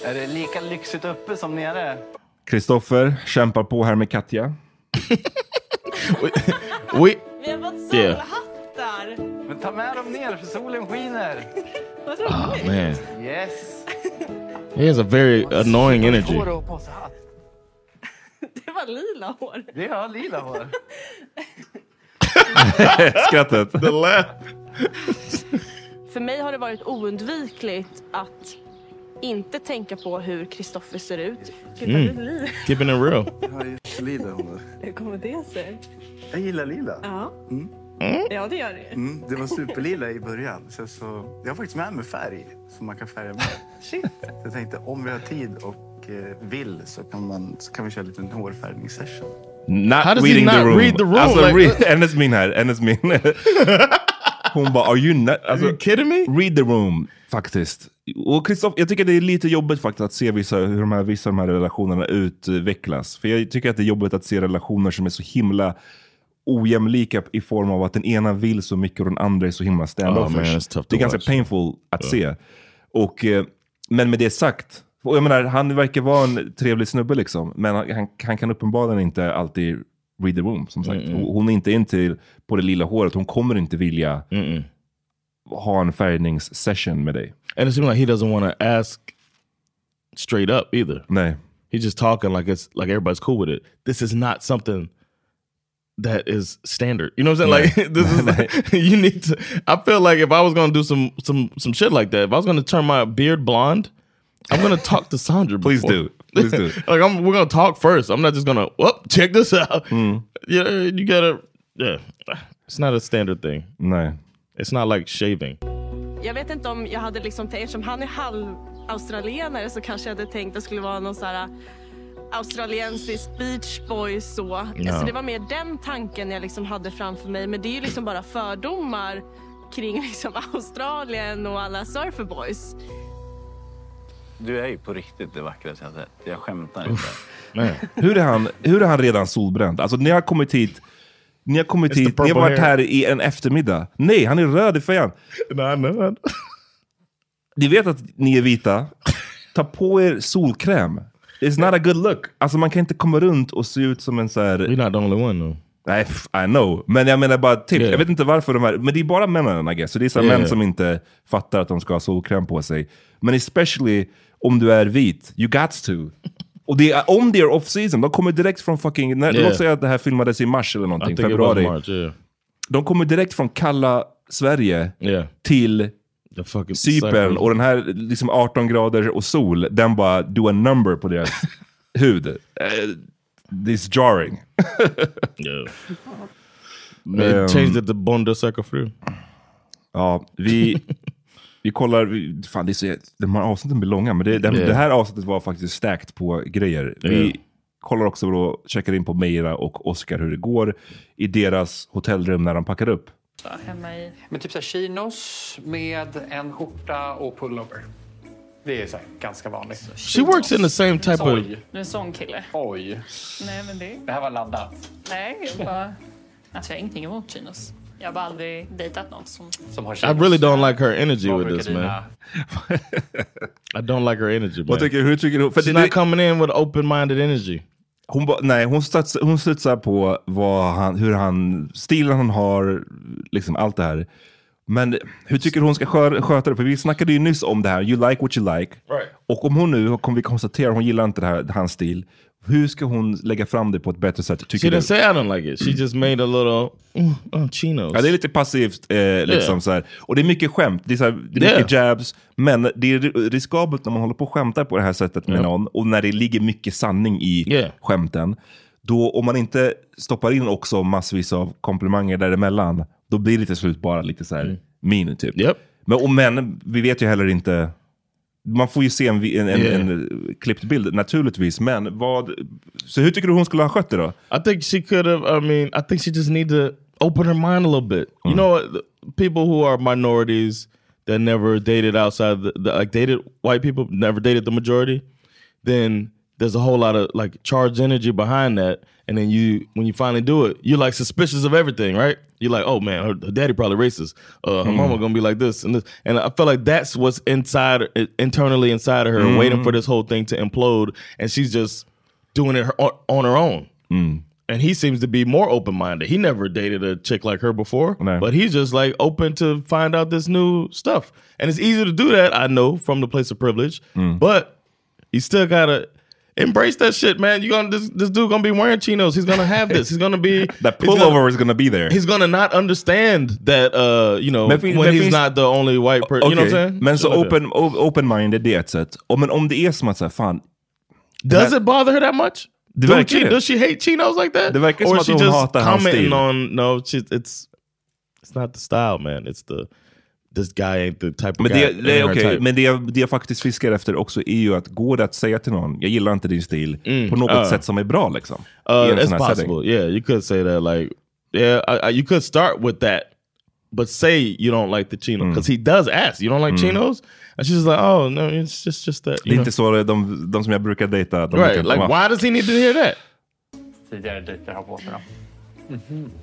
Speaker 7: Är det lika lyxigt uppe som nere?
Speaker 1: Kristoffer kämpar på här med Katja.
Speaker 2: We,
Speaker 12: Vi har fått
Speaker 2: Yeah.
Speaker 12: solhattar.
Speaker 7: Men ta med dem ner för solen skiner.
Speaker 12: Vad
Speaker 2: oh
Speaker 12: roligt.
Speaker 2: man,
Speaker 7: Yes.
Speaker 2: he has a very annoying energy.
Speaker 7: Hår och påsehatt.
Speaker 12: Det var lila hår.
Speaker 7: Det har lila hår.
Speaker 1: Skrattet.
Speaker 2: The laugh.
Speaker 12: För mig har det varit oundvikligt att inte tänka på hur Kristoffer ser ut. Titta,
Speaker 2: Mm.
Speaker 12: du är lila.
Speaker 2: Keeping it real.
Speaker 7: Jag har jättelila.
Speaker 12: Hur kommer det sig?
Speaker 7: Jag gillar lila.
Speaker 12: Ja.
Speaker 7: Mm.
Speaker 12: Ja, det gör det.
Speaker 7: Mm, det var superlila i början. Sen så, jag har faktiskt med mig färg som man kan färga med.
Speaker 12: Shit.
Speaker 7: Så jag tänkte om vi har tid och eh, vill så kan, man, så kan vi köra en liten hårfärgningssession.
Speaker 1: Not
Speaker 2: How does he
Speaker 1: reading the
Speaker 2: not
Speaker 1: room.
Speaker 2: read the room?
Speaker 1: Alltså,
Speaker 2: Like-
Speaker 1: read, hennes min här, hennes min. Hon bara, are you not? Alltså,
Speaker 2: you kidding me?
Speaker 1: Read the room, faktiskt. Och Kristoff, jag tycker det är lite jobbigt faktiskt att se vissa, hur de här, vissa av de här relationerna utvecklas. För jag tycker att det är jobbigt att se relationer som är så himla ojämlika i form av att den ena vill så mycket och den andra är så himla
Speaker 2: Oh,
Speaker 1: standoffish.
Speaker 2: to
Speaker 1: det är ganska
Speaker 2: watch.
Speaker 1: painful att
Speaker 2: Ja.
Speaker 1: se. Och, eh, men med det sagt, och jag menar, han verkar vara en trevlig snubbe liksom, men han, han, han kan uppenbarligen inte alltid read the room. Som sagt.
Speaker 2: Mm-mm.
Speaker 1: Och Hon är inte in på det lilla håret, hon kommer inte vilja
Speaker 2: Mm-mm.
Speaker 1: ha en färgningssession med dig.
Speaker 2: And it seems like he doesn't want to ask straight up either.
Speaker 1: Nej.
Speaker 2: He's just talking like it's like everybody's cool with it. This is not something that is standard. You know what I'm saying? Like this is like, you need to. I feel like if I was gonna do some some some shit like that, if I was gonna turn my beard blonde, I'm gonna talk to Sandra.
Speaker 1: Please
Speaker 2: before.
Speaker 1: do. Please do.
Speaker 2: like I'm, we're gonna talk first. I'm not just gonna. Whoop, check this out. Yeah, you gotta. Yeah, it's not a standard thing.
Speaker 1: Nej.
Speaker 2: It's not like shaving.
Speaker 12: Jag vet inte om jag hade liksom eftersom han är halv australienare så kanske jag hade tänkt att det skulle vara någon så här australiensisk beach boy så.
Speaker 2: Ja.
Speaker 12: Alltså det var mer den tanken jag liksom hade framför mig. Men det är ju liksom bara fördomar kring liksom Australien och alla surferboys.
Speaker 7: Du är ju på riktigt det vackraste jag sett. Jag skämtar inte.
Speaker 1: Hur är, han, hur är han redan solbränd? Alltså ni har kommit hit, ni har kommit
Speaker 2: It's the
Speaker 1: hit, ni har
Speaker 2: purple
Speaker 1: varit
Speaker 2: hair.
Speaker 1: här i en eftermiddag. Nej, han är röd i fejan.
Speaker 2: Nej, nej.
Speaker 1: Ni vet att ni är vita. Ta på er solkräm. It's not a good look. Alltså man kan inte komma runt och se ut som en så här...
Speaker 2: You're not the only one though.
Speaker 1: Nej, I know. Men jag menar bara tips.
Speaker 2: Yeah.
Speaker 1: Jag vet inte varför de här... Men det är bara männen I guess. Så det är så här
Speaker 2: Yeah.
Speaker 1: män som inte fattar att de ska ha solkräm på sig. Men especially om du är vit. You got to. Och det är, om det är off season, de kommer direkt från fucking... När,
Speaker 2: Yeah.
Speaker 1: Låt säga att det här filmades i mars eller någonting, februari.
Speaker 2: March. Yeah.
Speaker 1: De kommer direkt från kalla Sverige
Speaker 2: Yeah.
Speaker 1: till Cypern och den här liksom 18 grader och sol, den bara do a number på deras hud. Uh, this jarring.
Speaker 2: Yeah. Man changed it to Bonda Sucker Fru.
Speaker 1: Ja, vi, vi kollar, fan det är så, de här avsnitten blir långa, men det,
Speaker 2: Yeah.
Speaker 1: det här avsnittet var faktiskt stacked på grejer. Vi
Speaker 2: Yeah.
Speaker 1: kollar också då, checkar in på Meira och Oscar hur det går i deras hotellrum när de packar upp.
Speaker 3: Hemma i...
Speaker 5: Men typ så här chinos med en skjorta och pullover. Det är så här, ganska vanligt.
Speaker 2: She works in the same type of...
Speaker 5: Oj.
Speaker 3: Du är en sån kille.
Speaker 5: Oj.
Speaker 3: Nej, men det...
Speaker 5: Det här var laddat.
Speaker 3: Nej, jag bara... Alltså jag har ingenting emot chinos.
Speaker 6: Jag har bara aldrig dejtat någon som...
Speaker 5: Som har
Speaker 2: I really don't like her energy with this man. I don't like her energy man.
Speaker 1: Vad tycker, hur tycker du? För
Speaker 2: She's
Speaker 1: det-
Speaker 2: not coming in with open-minded energy.
Speaker 1: Hon, ba, nej, hon, studs, hon studsar på vad han, hur han, stilen han har, liksom allt det här. Men hur tycker du hon ska skö, sköta det? För vi snackade ju nyss om det här, you like what you like.
Speaker 2: Right.
Speaker 1: Och om hon nu, kommer vi konstatera, hon gillar inte det här, hans stil. Hur ska hon lägga fram det på ett bättre sätt?
Speaker 2: She
Speaker 1: Tycker
Speaker 2: didn't
Speaker 1: du?
Speaker 2: say I don't like it. She just made a little, mm, oh, chinos.
Speaker 1: Ja, det är lite passivt. Eh, liksom
Speaker 2: Yeah.
Speaker 1: så här. Och det är mycket skämt. Det är, så här, det är mycket jabs. Men det är riskabelt när man håller på och skämtar på det här sättet med
Speaker 2: Ja.
Speaker 1: någon. Och när det ligger mycket sanning i skämten. Då, om man inte stoppar in också massvis av komplimanger däremellan. Då blir det till slut bara lite så här
Speaker 2: Mm.
Speaker 1: min typ. Men, och, men vi vet ju heller inte. Man får ju se en, en, en,
Speaker 2: Yeah.
Speaker 1: en klippt bild naturligtvis. Men vad, så hur tycker du hon skulle ha skött det då?
Speaker 2: I think she could have. I mean, I think she just need to open her mind a little bit. You know, people who are minorities that never dated outside the, the like dated white people, never dated the majority. Then there's a whole lot of like charged energy behind that, and then you when you finally do it, you're like suspicious of everything, right? You're like, oh man, her, her daddy probably racist. Uh, her
Speaker 1: Mm.
Speaker 2: mama gonna be like this and this, and I feel like that's what's inside internally inside of her,
Speaker 1: Mm.
Speaker 2: waiting for this whole thing to implode, and she's just doing it her, on, on her own. And he seems to be more open minded. He never dated a chick like her before, but he's just like open to find out this new stuff. And it's easy to do that, I know, from the place of privilege. But you still gotta embrace that shit, man. You gonna this, this dude gonna be wearing chinos. He's gonna have this. He's gonna be
Speaker 1: That
Speaker 2: he's gonna-
Speaker 1: pullover is gonna be there.
Speaker 2: He's gonna not understand that, uh, you know,
Speaker 1: Men
Speaker 2: when he's not the only white person. You know what I'm saying?
Speaker 1: Men
Speaker 2: Shit
Speaker 1: så
Speaker 2: like
Speaker 1: open, o- open-minded, det är ett sätt. Och men om det är som att säga, fan.
Speaker 2: Does it bother her that much?
Speaker 1: Det
Speaker 2: Do
Speaker 1: verkar
Speaker 2: does she hate chinos like that?
Speaker 1: Det verkar
Speaker 2: or
Speaker 1: som
Speaker 2: is
Speaker 1: att
Speaker 2: she
Speaker 1: hon
Speaker 2: just
Speaker 1: hatar hans
Speaker 2: commenting
Speaker 1: stil.
Speaker 2: on no, she, it's it's not the style, man. It's the this guy ain't the type of
Speaker 1: Men,
Speaker 2: guy.
Speaker 1: det,
Speaker 2: her
Speaker 1: okej,
Speaker 2: type.
Speaker 1: men det, jag- det jag faktiskt fiskar efter också är ju att går det att säga till någon, jag gillar inte din stil, på något
Speaker 2: uh.
Speaker 1: sätt som är bra liksom.
Speaker 2: Uh, it's possible.
Speaker 1: setting.
Speaker 2: Yeah, you could say that. Like, yeah, I, I, you could start with that, but say you don't like the chino
Speaker 1: Mm.
Speaker 2: because he does ask. You don't like chinos, and she's like, oh no, it's just just that.
Speaker 1: Det är inte så de, de som jag brukar dejta. De
Speaker 2: right? Like,
Speaker 1: komma.
Speaker 2: why does he need to hear that?
Speaker 5: Tidigare dejter har på sig då.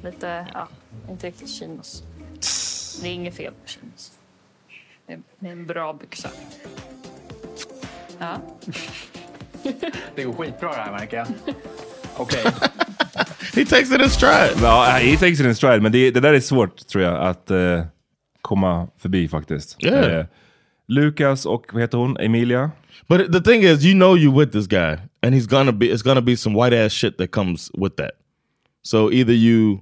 Speaker 6: Lite, ja, inte riktigt chinos. Det är inget fel på chinos. Det är, en bra byxa. Ja.
Speaker 5: Det går skitbra det här märker jag. Okej.
Speaker 2: He takes it in stride.
Speaker 1: Ja, he takes it in stride, men det, det där är svårt tror jag att eh, komma förbi faktiskt.
Speaker 2: Yeah.
Speaker 1: Eh, Lukas och vad heter hon? Emilia?
Speaker 2: But the thing is, you know you with this guy, and he's gonna be it's gonna be some white ass shit that comes with that. So either you,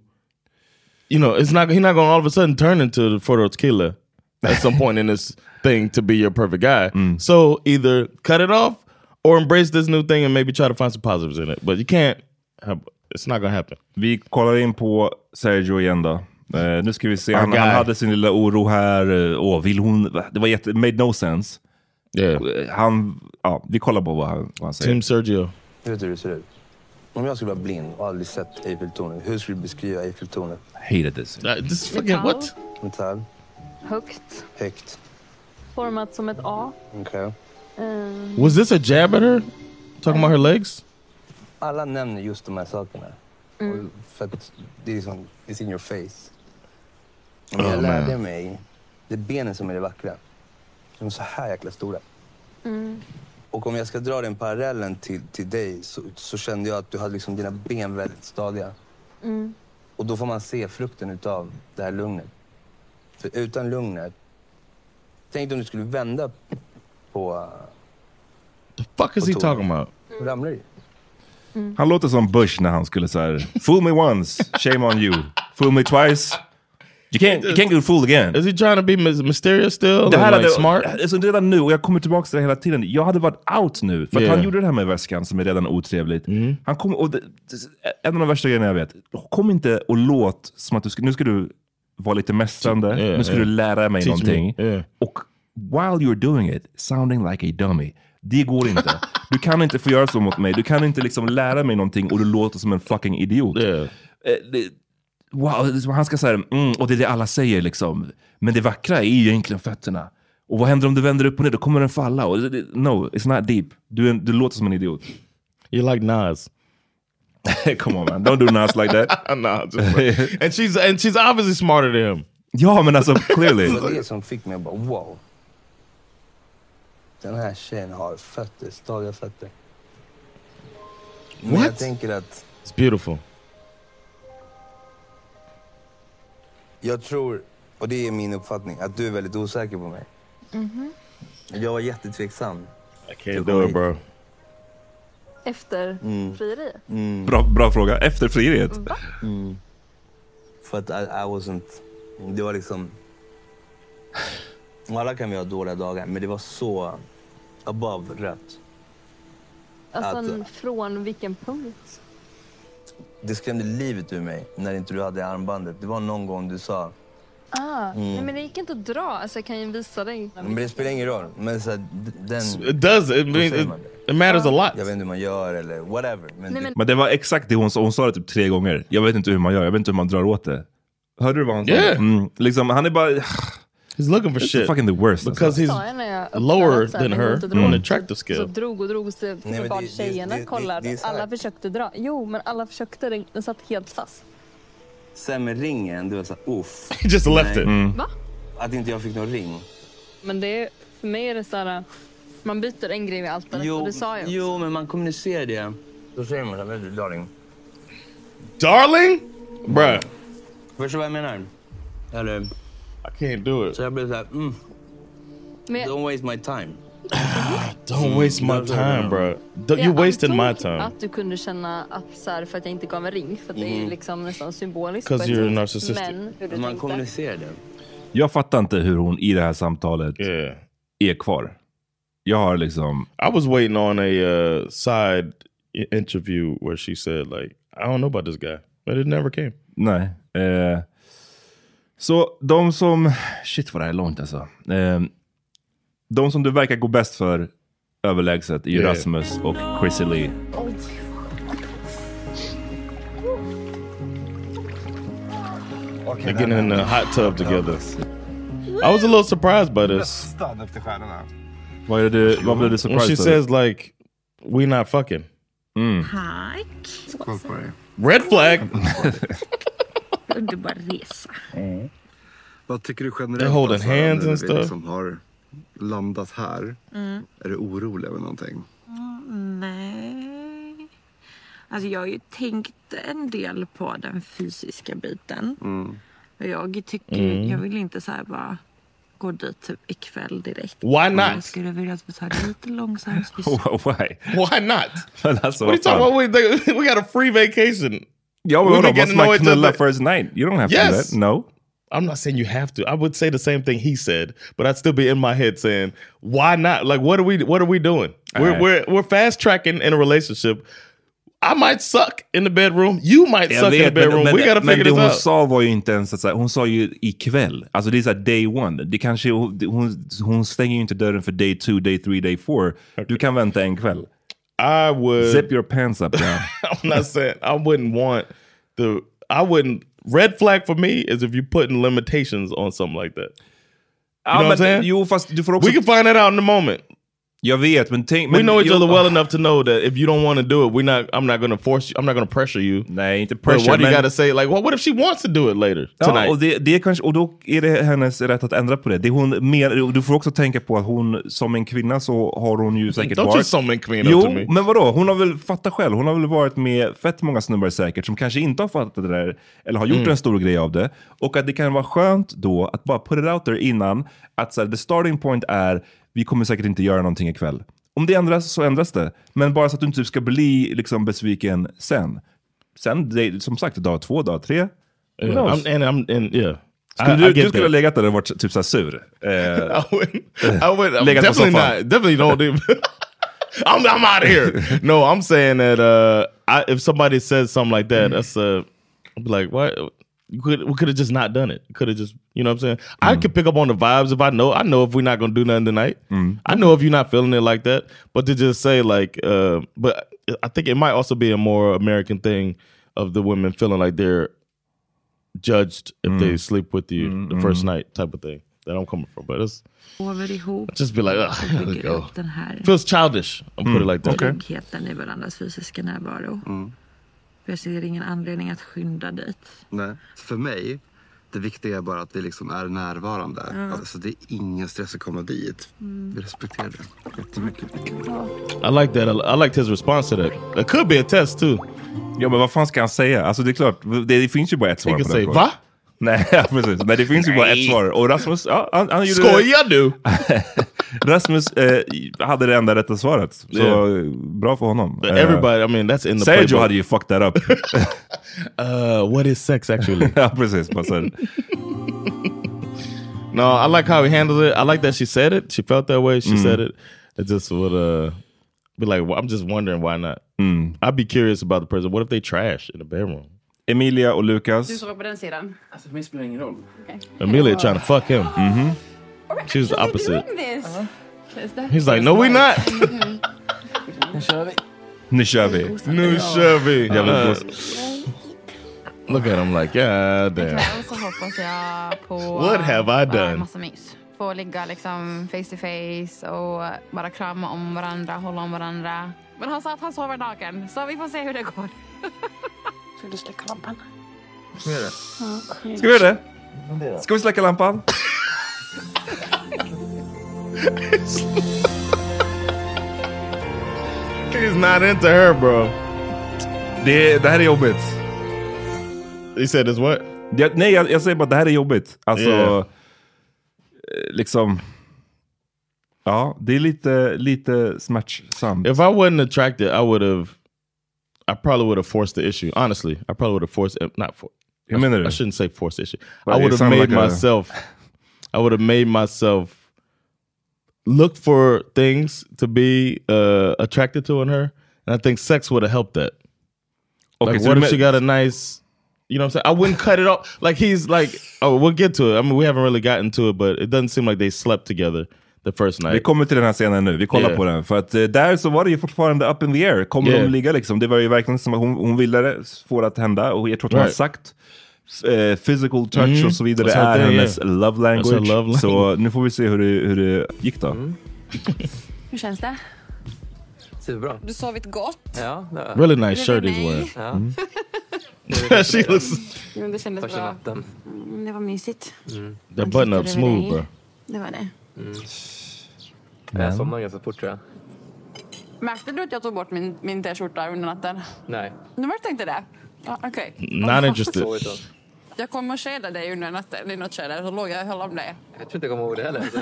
Speaker 2: you know, it's not he's not gonna all of a sudden turn into the Fordos killer at some point in this thing to be your perfect guy. So either cut it off or embrace this new thing and maybe try to find some positives in it. But you can't. Have, it's not gonna happen.
Speaker 1: Vi kollar in på Sergio igen då. Eh, nu ska vi se,
Speaker 2: Our
Speaker 1: han,
Speaker 2: guy.
Speaker 1: han hade sin lilla oro här. Eh, Åh, vill hon? Det var jätte, made no sense.
Speaker 2: Yeah.
Speaker 1: Han, ja, vi kollar på vad han, vad han säger.
Speaker 2: Team Sergio.
Speaker 13: Hur vet hur det ser ut? Om jag skulle vara blind och aldrig sett Eiffeltornet, hur skulle du beskriva Eiffeltornet?
Speaker 1: Hated this.
Speaker 2: this fucking what?
Speaker 13: Metall.
Speaker 3: Högt.
Speaker 13: Högt.
Speaker 3: Format som ett A.
Speaker 13: Okej.
Speaker 3: Ehm,
Speaker 2: Was this a jab at her? Talking about her legs?
Speaker 13: Alla nämner just de här sakerna.
Speaker 3: Mm.
Speaker 13: Och För att det är liksom, it's in your face. Om
Speaker 2: Oh,
Speaker 13: jag lärde
Speaker 2: man.
Speaker 13: mig, det är benen som är det vackra. De är så här jäkla stora.
Speaker 3: mm.
Speaker 13: Och om jag ska dra den parallellen till, till dig så, så kände jag att du hade liksom dina ben väldigt stadiga.
Speaker 3: Mm.
Speaker 13: Och då får man se frukten utav det här lugnet. För utan lugnet, tänk om du skulle vända på...
Speaker 2: The fuck is he talking about?
Speaker 13: Då ramlar du.
Speaker 1: Han låter som Bush när han skulle säga Fool me once, shame on you. Fool me twice, you can't, you can't get fooled again.
Speaker 2: Is he trying to be mys- mysterious still?
Speaker 1: Det här
Speaker 2: like,
Speaker 1: hade,
Speaker 2: smart?
Speaker 1: Alltså, redan nu, och jag kommer tillbaka till det hela tiden, jag hade varit out nu. För
Speaker 2: Yeah.
Speaker 1: han gjorde det här med väskan som är redan otrevligt. Han kom, och det, en av de värsta grejerna jag vet, kom inte och låt som att du ska, nu ska du vara lite mästrande,
Speaker 2: Yeah,
Speaker 1: nu ska
Speaker 2: yeah.
Speaker 1: du lära mig
Speaker 2: Teach
Speaker 1: någonting. Och while you're doing it, sounding like a dummy. Det går inte. Du kan inte få göra så mot mig. Du kan inte liksom lära mig någonting och du låter som en fucking idiot. Eh, det, wow, han ska säga, mm, och det är det alla säger liksom. Men det vackra är ju egentligen fötterna. Och vad händer om du vänder upp och ner? Då kommer den falla. Och no, it's not deep. Du, du låter som en idiot.
Speaker 2: You like Nas.
Speaker 1: Come on man, don't do Nas like that.
Speaker 2: nah, just like- and she's and she's obviously smarter than him.
Speaker 1: Ja, men alltså clearly.
Speaker 13: Det var det som fick mig att bara wow. Den här tjejen har fötter, stadiga fötter. Men jag
Speaker 2: What?
Speaker 13: tänker att
Speaker 2: It's beautiful.
Speaker 13: Jag tror, och det är min uppfattning, att du är väldigt osäker på mig.
Speaker 3: Mhm.
Speaker 13: Jag var jättetveksam.
Speaker 2: I can't do it bro.
Speaker 3: Efter
Speaker 13: Mm.
Speaker 3: frieriet?
Speaker 13: Mm.
Speaker 1: Bra, bra fråga. Efter frieriet?
Speaker 13: Mm. För att I, I wasn't... Det var liksom... Alla kan vi ha dåliga dagar, men det var så above rött.
Speaker 3: Alltså
Speaker 13: Att-
Speaker 3: från vilken punkt?
Speaker 13: Det skrämde livet ur mig när inte du hade armbandet. Det var någon gång du sa...
Speaker 3: Ah,
Speaker 13: Mm.
Speaker 3: nej, men det gick inte att dra. Alltså, jag kan ju visa dig.
Speaker 13: Men det spelar ingen roll. Men så den...
Speaker 2: It does. It, mean, it, it matters a lot.
Speaker 13: Jag vet inte hur man gör eller whatever. Men,
Speaker 3: Nej,
Speaker 13: det-
Speaker 1: Men det var exakt det hon sa. Hon sa det typ tre gånger. Jag vet inte hur man gör. Jag vet inte hur man drar åt det. Hörde du vad han sa?
Speaker 2: Yeah.
Speaker 1: Mm, liksom, han är bara...
Speaker 2: He's looking for
Speaker 1: It's
Speaker 2: shit.
Speaker 1: fucking the worst.
Speaker 2: Because he's lower
Speaker 3: så
Speaker 2: than her on the attractive
Speaker 3: Så
Speaker 2: scale.
Speaker 3: drog och drog så
Speaker 13: Nej, det-
Speaker 3: tjejerna
Speaker 13: det- så här.
Speaker 3: alla försökte dra. Jo, men alla försökte. Den, den satt helt fast.
Speaker 13: Sen med ringen, du var såhär uff.
Speaker 2: He just left
Speaker 13: Nej.
Speaker 2: it.
Speaker 1: Mm.
Speaker 3: Va?
Speaker 13: Att inte jag fick någon ring.
Speaker 3: Men det för mig är det så här... Man byter en grej vid altaret och det sa jag också.
Speaker 13: jo, men man kommunicerar det. Då säger man såhär, darling.
Speaker 2: Darling? Bruh.
Speaker 13: Förstår du vad jag menar? Eller?
Speaker 2: I can't do it.
Speaker 13: Jag blev såhär, mm,
Speaker 3: Men jag-
Speaker 13: don't waste my time.
Speaker 2: Don't waste my time, bro. Don't,
Speaker 3: Jag
Speaker 2: you wasted my
Speaker 3: antog
Speaker 2: time.
Speaker 3: att du kunde känna att så här, för att jag inte gav en ring, för att det är
Speaker 13: Mhm.
Speaker 3: liksom nästan symboliskt.
Speaker 2: 'Cause
Speaker 3: på ett
Speaker 2: you're
Speaker 3: sätt.
Speaker 2: narcissistic.
Speaker 3: Men hur du
Speaker 13: Man
Speaker 3: tänkte.
Speaker 13: kommunicerar det.
Speaker 1: Jag fattar inte hur hon i det här samtalet
Speaker 2: Yeah.
Speaker 1: är kvar. Jag har liksom...
Speaker 2: I was waiting on a uh, side i- interview where she said like, I don't know about this guy, but it never came.
Speaker 1: Nej. Eh, så de som... Shit vad det här är långt alltså. Eh, de som du verkar gå bäst för överlägset är ju
Speaker 2: Yeah.
Speaker 1: Rasmus och Chrissy Lee.
Speaker 2: They're getting in the hot tub together. I was a little surprised by this.
Speaker 1: Vad, är det, vad blev du
Speaker 2: When
Speaker 1: surprised
Speaker 2: she
Speaker 1: över?
Speaker 2: says like, we not fucking.
Speaker 1: Mm.
Speaker 2: Red flag!
Speaker 14: Underbar resa.
Speaker 7: Vad tycker du generellt?
Speaker 2: Holding
Speaker 7: alltså, när
Speaker 2: hands
Speaker 7: vi
Speaker 2: and stuff.
Speaker 7: Liksom har landat här.
Speaker 14: Mm.
Speaker 7: Är du orolig över någonting?
Speaker 14: Mm, Nej. Alltså jag har ju tänkt en del på den fysiska biten.
Speaker 7: Mm.
Speaker 14: Och jag tycker,
Speaker 2: Mm.
Speaker 14: jag vill inte så här bara gå dit typ ikväll direkt.
Speaker 2: Why not?
Speaker 14: Jag skulle vilja att vi tar lite långsamt.
Speaker 1: Why?
Speaker 2: Why not?
Speaker 1: Alltså,
Speaker 2: What are you talking about? We, we got a free vacation.
Speaker 1: Ja, men
Speaker 2: We've
Speaker 1: vadå?
Speaker 2: been getting
Speaker 1: Måste
Speaker 2: to know
Speaker 1: man
Speaker 2: each
Speaker 1: knulla first night? You don't have to do
Speaker 2: Yes.
Speaker 1: that. No.
Speaker 2: I'm not saying you have to. I would say the same thing he said, but I'd still be in my head saying, "Why not? Like, what are we? What are we doing? We're
Speaker 1: Alright.
Speaker 2: we're we're fast tracking in a relationship. I might suck in the bedroom. You might
Speaker 1: Jag
Speaker 2: suck in the bedroom.
Speaker 1: men,
Speaker 2: we gotta
Speaker 1: men
Speaker 2: figure
Speaker 1: det
Speaker 2: this
Speaker 1: hon
Speaker 2: out."
Speaker 1: sa var ju inte ens att så hon sa ju ikväll. Alltså det är såhär day one. Det kanske, hon, hon stänger ju inte dörren för day two, day three, day four. Du kan vänta en kväll.
Speaker 2: I would
Speaker 1: Zip your pants up down.
Speaker 2: I'm not saying I wouldn't want the. I wouldn't. Red flag for me is if you're putting limitations on something like that. You know what I'm saying?
Speaker 1: jo, fast du får också...
Speaker 2: We can find that out in a moment.
Speaker 1: Jag vet, men tänk...
Speaker 2: we
Speaker 1: men,
Speaker 2: know each
Speaker 1: jo,
Speaker 2: other well enough to know that if you don't want to do it, we're not. I'm not to force you. I'm not to pressure you.
Speaker 1: Nej, inte
Speaker 2: But
Speaker 1: pressure.
Speaker 2: why do you
Speaker 1: men-
Speaker 2: got to say like, well, what if she wants to do it later tonight?
Speaker 1: Ja, och, det, det är kanske, och då är det hennes rätt att ändra på det. det hon mer, du får också tänka på att hon som en kvinna så har hon ju säkert
Speaker 2: Don't
Speaker 1: varit...
Speaker 2: som en kvinna
Speaker 1: Jo,
Speaker 2: me.
Speaker 1: men vadå? Hon har väl, fatta själv, hon har väl varit med fett många snubbar säkert som kanske inte har fattat det där eller har gjort
Speaker 2: Mm.
Speaker 1: en stor grej av det. Och att det kan vara skönt då att bara put it out there innan att så här, the starting point är vi kommer säkert inte göra någonting ikväll. Om det ändras så ändras det. Men bara så att du inte ska bli liksom besviken sen. Sen, det, som sagt, dag två, dag tre.
Speaker 2: Yeah? I'm, and I'm and yeah.
Speaker 1: Skulle
Speaker 2: I-
Speaker 1: du,
Speaker 2: I
Speaker 1: du skulle ha legat där och varit typ såhär sur? Eh,
Speaker 2: I would. I would. I'm definitely not. Definitely don't do. I'm. I'm out of here. No, I'm saying that uh, I, if somebody says something like that, that's uh, I'd be like, what? You could we could have just not done it. Could have just, you know what I'm saying? I mm. could pick up on the vibes if I know. I know if we're not gonna do nothing tonight. Mm. I know if you're not feeling it like that. But to just say like, uh, but I think it might also be a more American thing of the women feeling like they're judged if mm. they sleep with you the first night type of thing. That I'm coming from, but it's
Speaker 14: sover
Speaker 2: just be like, ugh,
Speaker 14: och
Speaker 2: here we go.
Speaker 14: upp den här
Speaker 2: Feels childish. I'll put it like that.
Speaker 14: tryggheten i varandras fysiska närvaro. För jag ser ingen anledning att skynda dit.
Speaker 15: Nej. För mig, det viktiga är bara att vi liksom är närvarande.
Speaker 14: Ja.
Speaker 15: Alltså, det är ingen stress att komma dit. Vi respekterar det jättemycket.
Speaker 2: I like that. I liked his response to that. It could be a test too.
Speaker 1: Ja, men vad fan ska han säga? Alltså det är klart, det, det finns ju bara ett svar på den frågan.
Speaker 2: "Va?”
Speaker 1: Nej, precis. Nej, det finns ju bara ett svar. Och Rasmus, ja, han, han gjorde
Speaker 2: Skojar du?
Speaker 1: Rasmus eh, hade det enda rätta svaret. Så
Speaker 2: Yeah.
Speaker 1: eh, bra för honom.
Speaker 2: But everybody, I mean, that's in the
Speaker 1: Sergio
Speaker 2: playbook.
Speaker 1: hade ju fucked that up.
Speaker 2: uh, what is sex actually?
Speaker 1: ja, precis.
Speaker 2: No, I like how he handled it. I like that she said it. She felt that way. She
Speaker 1: Mm.
Speaker 2: said it. It just would uh, be like, well, I'm just wondering why not. I'd be curious about the person. What if they trash in the bedroom?
Speaker 1: Emilia och Lukas.
Speaker 10: Du står på den sidan. Alltså för mig spelar ingen roll.
Speaker 2: Amelia trying to fuck him. Mm-hmm. She was the opposite.
Speaker 10: this.
Speaker 2: He's like, no, we not.
Speaker 10: Nu kör vi.
Speaker 1: Nu kör vi.
Speaker 2: Nu kör vi.
Speaker 1: Gos-
Speaker 2: Look at him like, god damn.
Speaker 10: Ikväll så hoppas jag på
Speaker 2: What have I done?
Speaker 10: massa mys. Få ligga liksom face to face och bara krama om varandra, hålla om varandra. Men han sa att han sover naken, så vi får se hur det går. Ska du släcka lampan?
Speaker 15: Ska vi göra det?
Speaker 10: Ja.
Speaker 1: Ska vi göra det? Ska vi släcka lampan?
Speaker 2: He's not into her bro.
Speaker 1: Det, det här är jobbigt.
Speaker 2: He said this what?
Speaker 1: Jag, nej, jag, jag säger bara det här är jobbigt. Alltså,
Speaker 2: Yeah.
Speaker 1: eh, liksom... Ja, det är lite, lite smärtsamt.
Speaker 2: If I wasn't attracted, I would have. I probably would have forced the issue. Honestly, I probably would have forced. uh, Not for.
Speaker 1: Hur menar
Speaker 2: I,
Speaker 1: du?
Speaker 2: I shouldn't say forced the issue.
Speaker 1: Well,
Speaker 2: I would have made
Speaker 1: like
Speaker 2: myself. I would have made myself look for things to be uh, attracted to in her, and I think sex would have helped that.
Speaker 1: Okay,
Speaker 2: like,
Speaker 1: so
Speaker 2: what if she got a nice? You know what I'm saying? I wouldn't cut it off. Like he's like, oh, we'll get to it. I mean, we haven't really gotten to it, but it doesn't seem like they slept together the first night.
Speaker 1: Vi kommer till den här scenen nu, vi kollar
Speaker 2: Yeah.
Speaker 1: på den. För att eh, där så var det ju fortfarande up in the air. Kommer
Speaker 2: Yeah.
Speaker 1: de ligga liksom? Det var ju verkligen som att hon, hon ville det, få det att hända. Och jag tror att hon har
Speaker 2: Right.
Speaker 1: sagt eh, physical touch
Speaker 2: Mhm.
Speaker 1: och så vidare
Speaker 2: That's her
Speaker 1: är hennes
Speaker 2: yeah.
Speaker 1: love
Speaker 2: her
Speaker 1: language.
Speaker 2: love
Speaker 1: Så
Speaker 2: language.
Speaker 1: nu får vi se hur det, hur det gick då.
Speaker 10: Hur känns det?
Speaker 16: Superbra.
Speaker 10: Du sovit gott?
Speaker 16: Ja, det har
Speaker 2: Really nice shirt he's wearing.
Speaker 16: Ja.
Speaker 2: Mm. she looks.
Speaker 10: Jo, det kändes
Speaker 16: Första
Speaker 10: bra.
Speaker 16: natten.
Speaker 10: Mm, Det var mysigt.
Speaker 16: Mm.
Speaker 2: That button up smooth, bro.
Speaker 10: Det var det.
Speaker 16: Mm. Jag somnade ganska fort tror jag.
Speaker 10: Märkte du att jag tog bort min, min t-skjorta under natten?
Speaker 16: Nej.
Speaker 10: Du märkte inte det? Ja, Okej.
Speaker 2: Not interested.
Speaker 10: Jag kommer att skeda dig under natten i något skede, så låg jag och höll om dig.
Speaker 16: Jag tror inte jag kommer ihåg det heller. Alltså.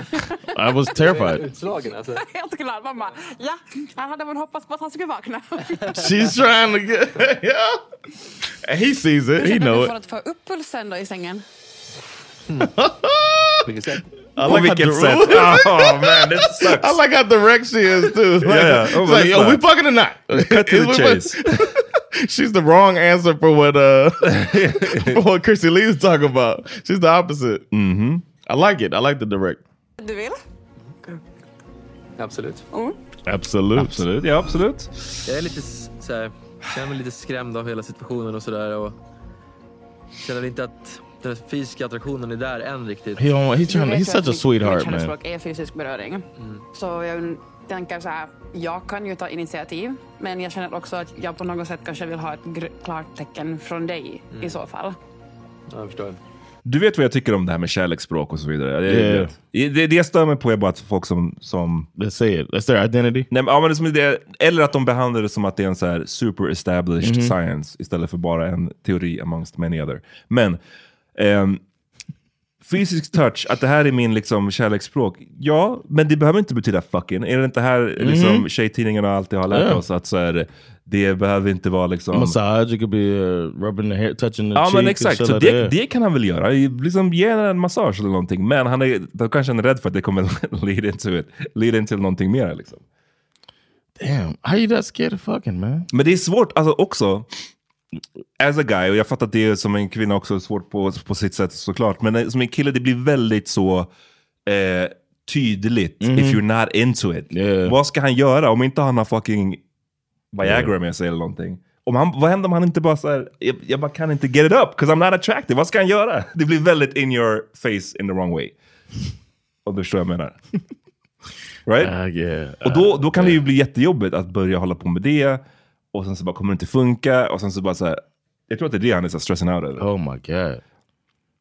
Speaker 2: I was terrified.
Speaker 16: utslagen alltså.
Speaker 10: Helt glad. Mamma, ja, han hade väl hoppats på att han skulle vakna.
Speaker 2: She's trying to get. yeah. He sees it. He know
Speaker 10: du
Speaker 2: it.
Speaker 10: för att få upp pulsen då i sängen?
Speaker 16: Vilket sätt?
Speaker 2: I like how direct-?
Speaker 1: Oh, man, this sucks.
Speaker 2: I like how direct she is too. Like,
Speaker 1: Yeah, yeah. Oh,
Speaker 2: like, yo, we fucking or not?
Speaker 1: Cut to the chase.
Speaker 2: She's the wrong answer for what uh for what Chrissy Lee's talking about. She's the opposite.
Speaker 1: Mm-hmm.
Speaker 2: I like it. I like the direct.
Speaker 10: Du vill?
Speaker 16: Absolut.
Speaker 2: Absolut.
Speaker 1: Absolut, ja absolut.
Speaker 16: Jag är lite så här, känner mig lite skrämd av hela situationen och sådär. Och känner inte att den fysiska attraktionen är där än riktigt.
Speaker 2: He don't, he's trying. He's such a sweetheart, man.
Speaker 10: kännesspråk är fysisk beröring. Så jag tänker så här, jag kan ju ta initiativ, men jag känner också att jag på något sätt kanske vill ha ett klart tecken från dig i så fall.
Speaker 16: Ja, jag förstår.
Speaker 1: Du vet vad jag tycker om det här med kärleksspråk och så vidare. Det,
Speaker 2: Yeah.
Speaker 1: det, det, det jag stör mig på är bara att folk som... som
Speaker 2: Let's say it. That's their identity.
Speaker 1: Nej, men, ja, men det är som det, eller att de behandlar det som att det är en så här super established
Speaker 2: Mhm.
Speaker 1: science istället för bara en teori amongst many other. Men ehm, fysisk touch, att det här är min liksom, kärleksspråk. Ja, men det behöver inte betyda fucking. Är det inte här liksom,
Speaker 2: Mhm.
Speaker 1: tjejtidningarna alltid har lärt
Speaker 2: Ja.
Speaker 1: oss? att så här, Det behöver inte vara liksom...
Speaker 2: Massage. It could be uh, rubbing the hair, touching the
Speaker 1: Ja
Speaker 2: cheek.
Speaker 1: men
Speaker 2: and
Speaker 1: exakt, så det, det kan han väl göra. Liksom ge en massage eller någonting. Men han är, då kanske han är rädd för att det kommer lead into it. Lead into någonting mer liksom.
Speaker 2: Damn, how you that scared of fucking man?
Speaker 1: Men det är svårt alltså också. As a guy, och jag fattar att det är som en kvinna också svårt på, på sitt sätt såklart. Men som en kille det blir väldigt så eh, tydligt
Speaker 2: Mhm.
Speaker 1: if you're not into it. Vad ska han göra om inte han har fucking Viagra
Speaker 2: Yeah.
Speaker 1: med sig eller någonting? Om han, vad händer om han inte bara såhär, jag, jag bara kan inte get it up, 'cause I'm not attractive. Vad ska han göra? Det blir väldigt in your face in the wrong way. Om du förstår vad jag menar. Right?
Speaker 2: Uh, yeah.
Speaker 1: Och då, då kan det ju bli jättejobbigt att börja hålla på med det. Och sen så bara kommer det inte funka och sen så bara så här, jag tror att det är det han är så stressing out över.
Speaker 2: Oh my god.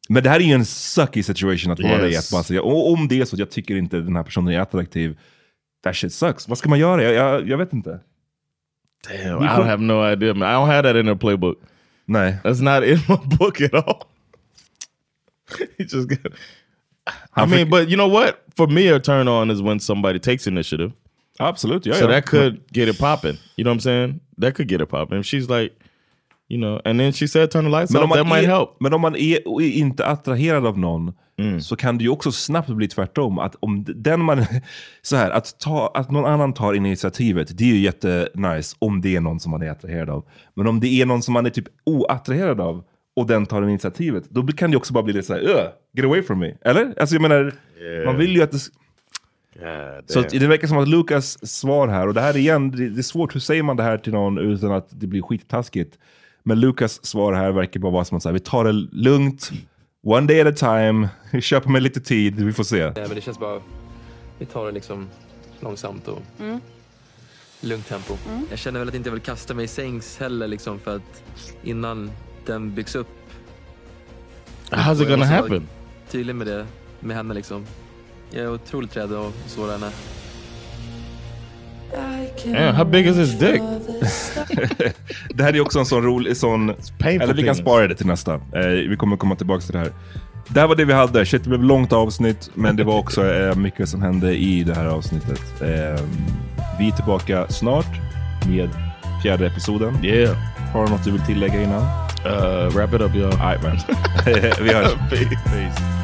Speaker 1: Men det här är ju en sucky situation att vara i. Att bara säga, och om det är så att jag tycker inte den här personen är attraktiv, that shit sucks. Vad ska man göra? Jag, jag, jag vet inte.
Speaker 2: Damn, I don't have no idea, man. I don't have that in the playbook.
Speaker 1: Nej.
Speaker 2: That's not in my book at all. he just got. I mean, but you know what? For me, a turn on is when somebody takes initiative.
Speaker 1: Absolut, ja,
Speaker 2: so
Speaker 1: ja.
Speaker 2: that could get it popping. You know what I'm saying? That could get it popping. If she's like, you know, and then she said turn the lights
Speaker 1: Men
Speaker 2: off, that might
Speaker 1: är,
Speaker 2: help.
Speaker 1: men om man är, inte attraherad av någon så kan det ju också snabbt bli tvärtom. Att om den man, så här, att, ta, att någon annan tar initiativet, det är ju jättenice om det är någon som man är attraherad av. Men om det är någon som man är typ oattraherad av och den tar initiativet, då kan det också bara bli lite så här, "Ugh, get away from me. Eller? Alltså jag menar,
Speaker 2: Yeah.
Speaker 1: man vill ju att det... Så
Speaker 2: damn.
Speaker 1: att det verkar som att Lukas svar här, och det här igen, det, det är svårt, hur säger man det här till någon utan att det blir skittaskigt? Men Lukas svar här verkar bara vara som att säga, vi tar det lugnt, one day at a time, vi köper med lite tid, vi får se.
Speaker 16: Nej, men det känns bara... Vi tar det liksom långsamt och
Speaker 17: Mm.
Speaker 16: lugnt tempo. Jag känner väl att jag inte vill kasta mig i sängs heller liksom för att innan den byggs upp.
Speaker 2: How's it gonna
Speaker 16: vara
Speaker 2: happen?
Speaker 16: Tydlig med det, med henne liksom. Jag är otroligt rädd att såra henne.
Speaker 2: Damn, how big is his dick?
Speaker 1: det här är också en sån rolig, sån... Eller vi kan spara det till nästa. Eh, vi kommer komma tillbaka till det här. Det här var det vi hade. Shit, det blev långt avsnitt, men det var också eh, mycket som hände i det här avsnittet. Eh, vi är tillbaka snart med fjärde episoden.
Speaker 2: Yeah.
Speaker 1: Har du något du vill tillägga innan?
Speaker 2: Uh, wrap it up, y'all.
Speaker 1: All right, man. vi hörs.
Speaker 2: Peace.
Speaker 1: Peace.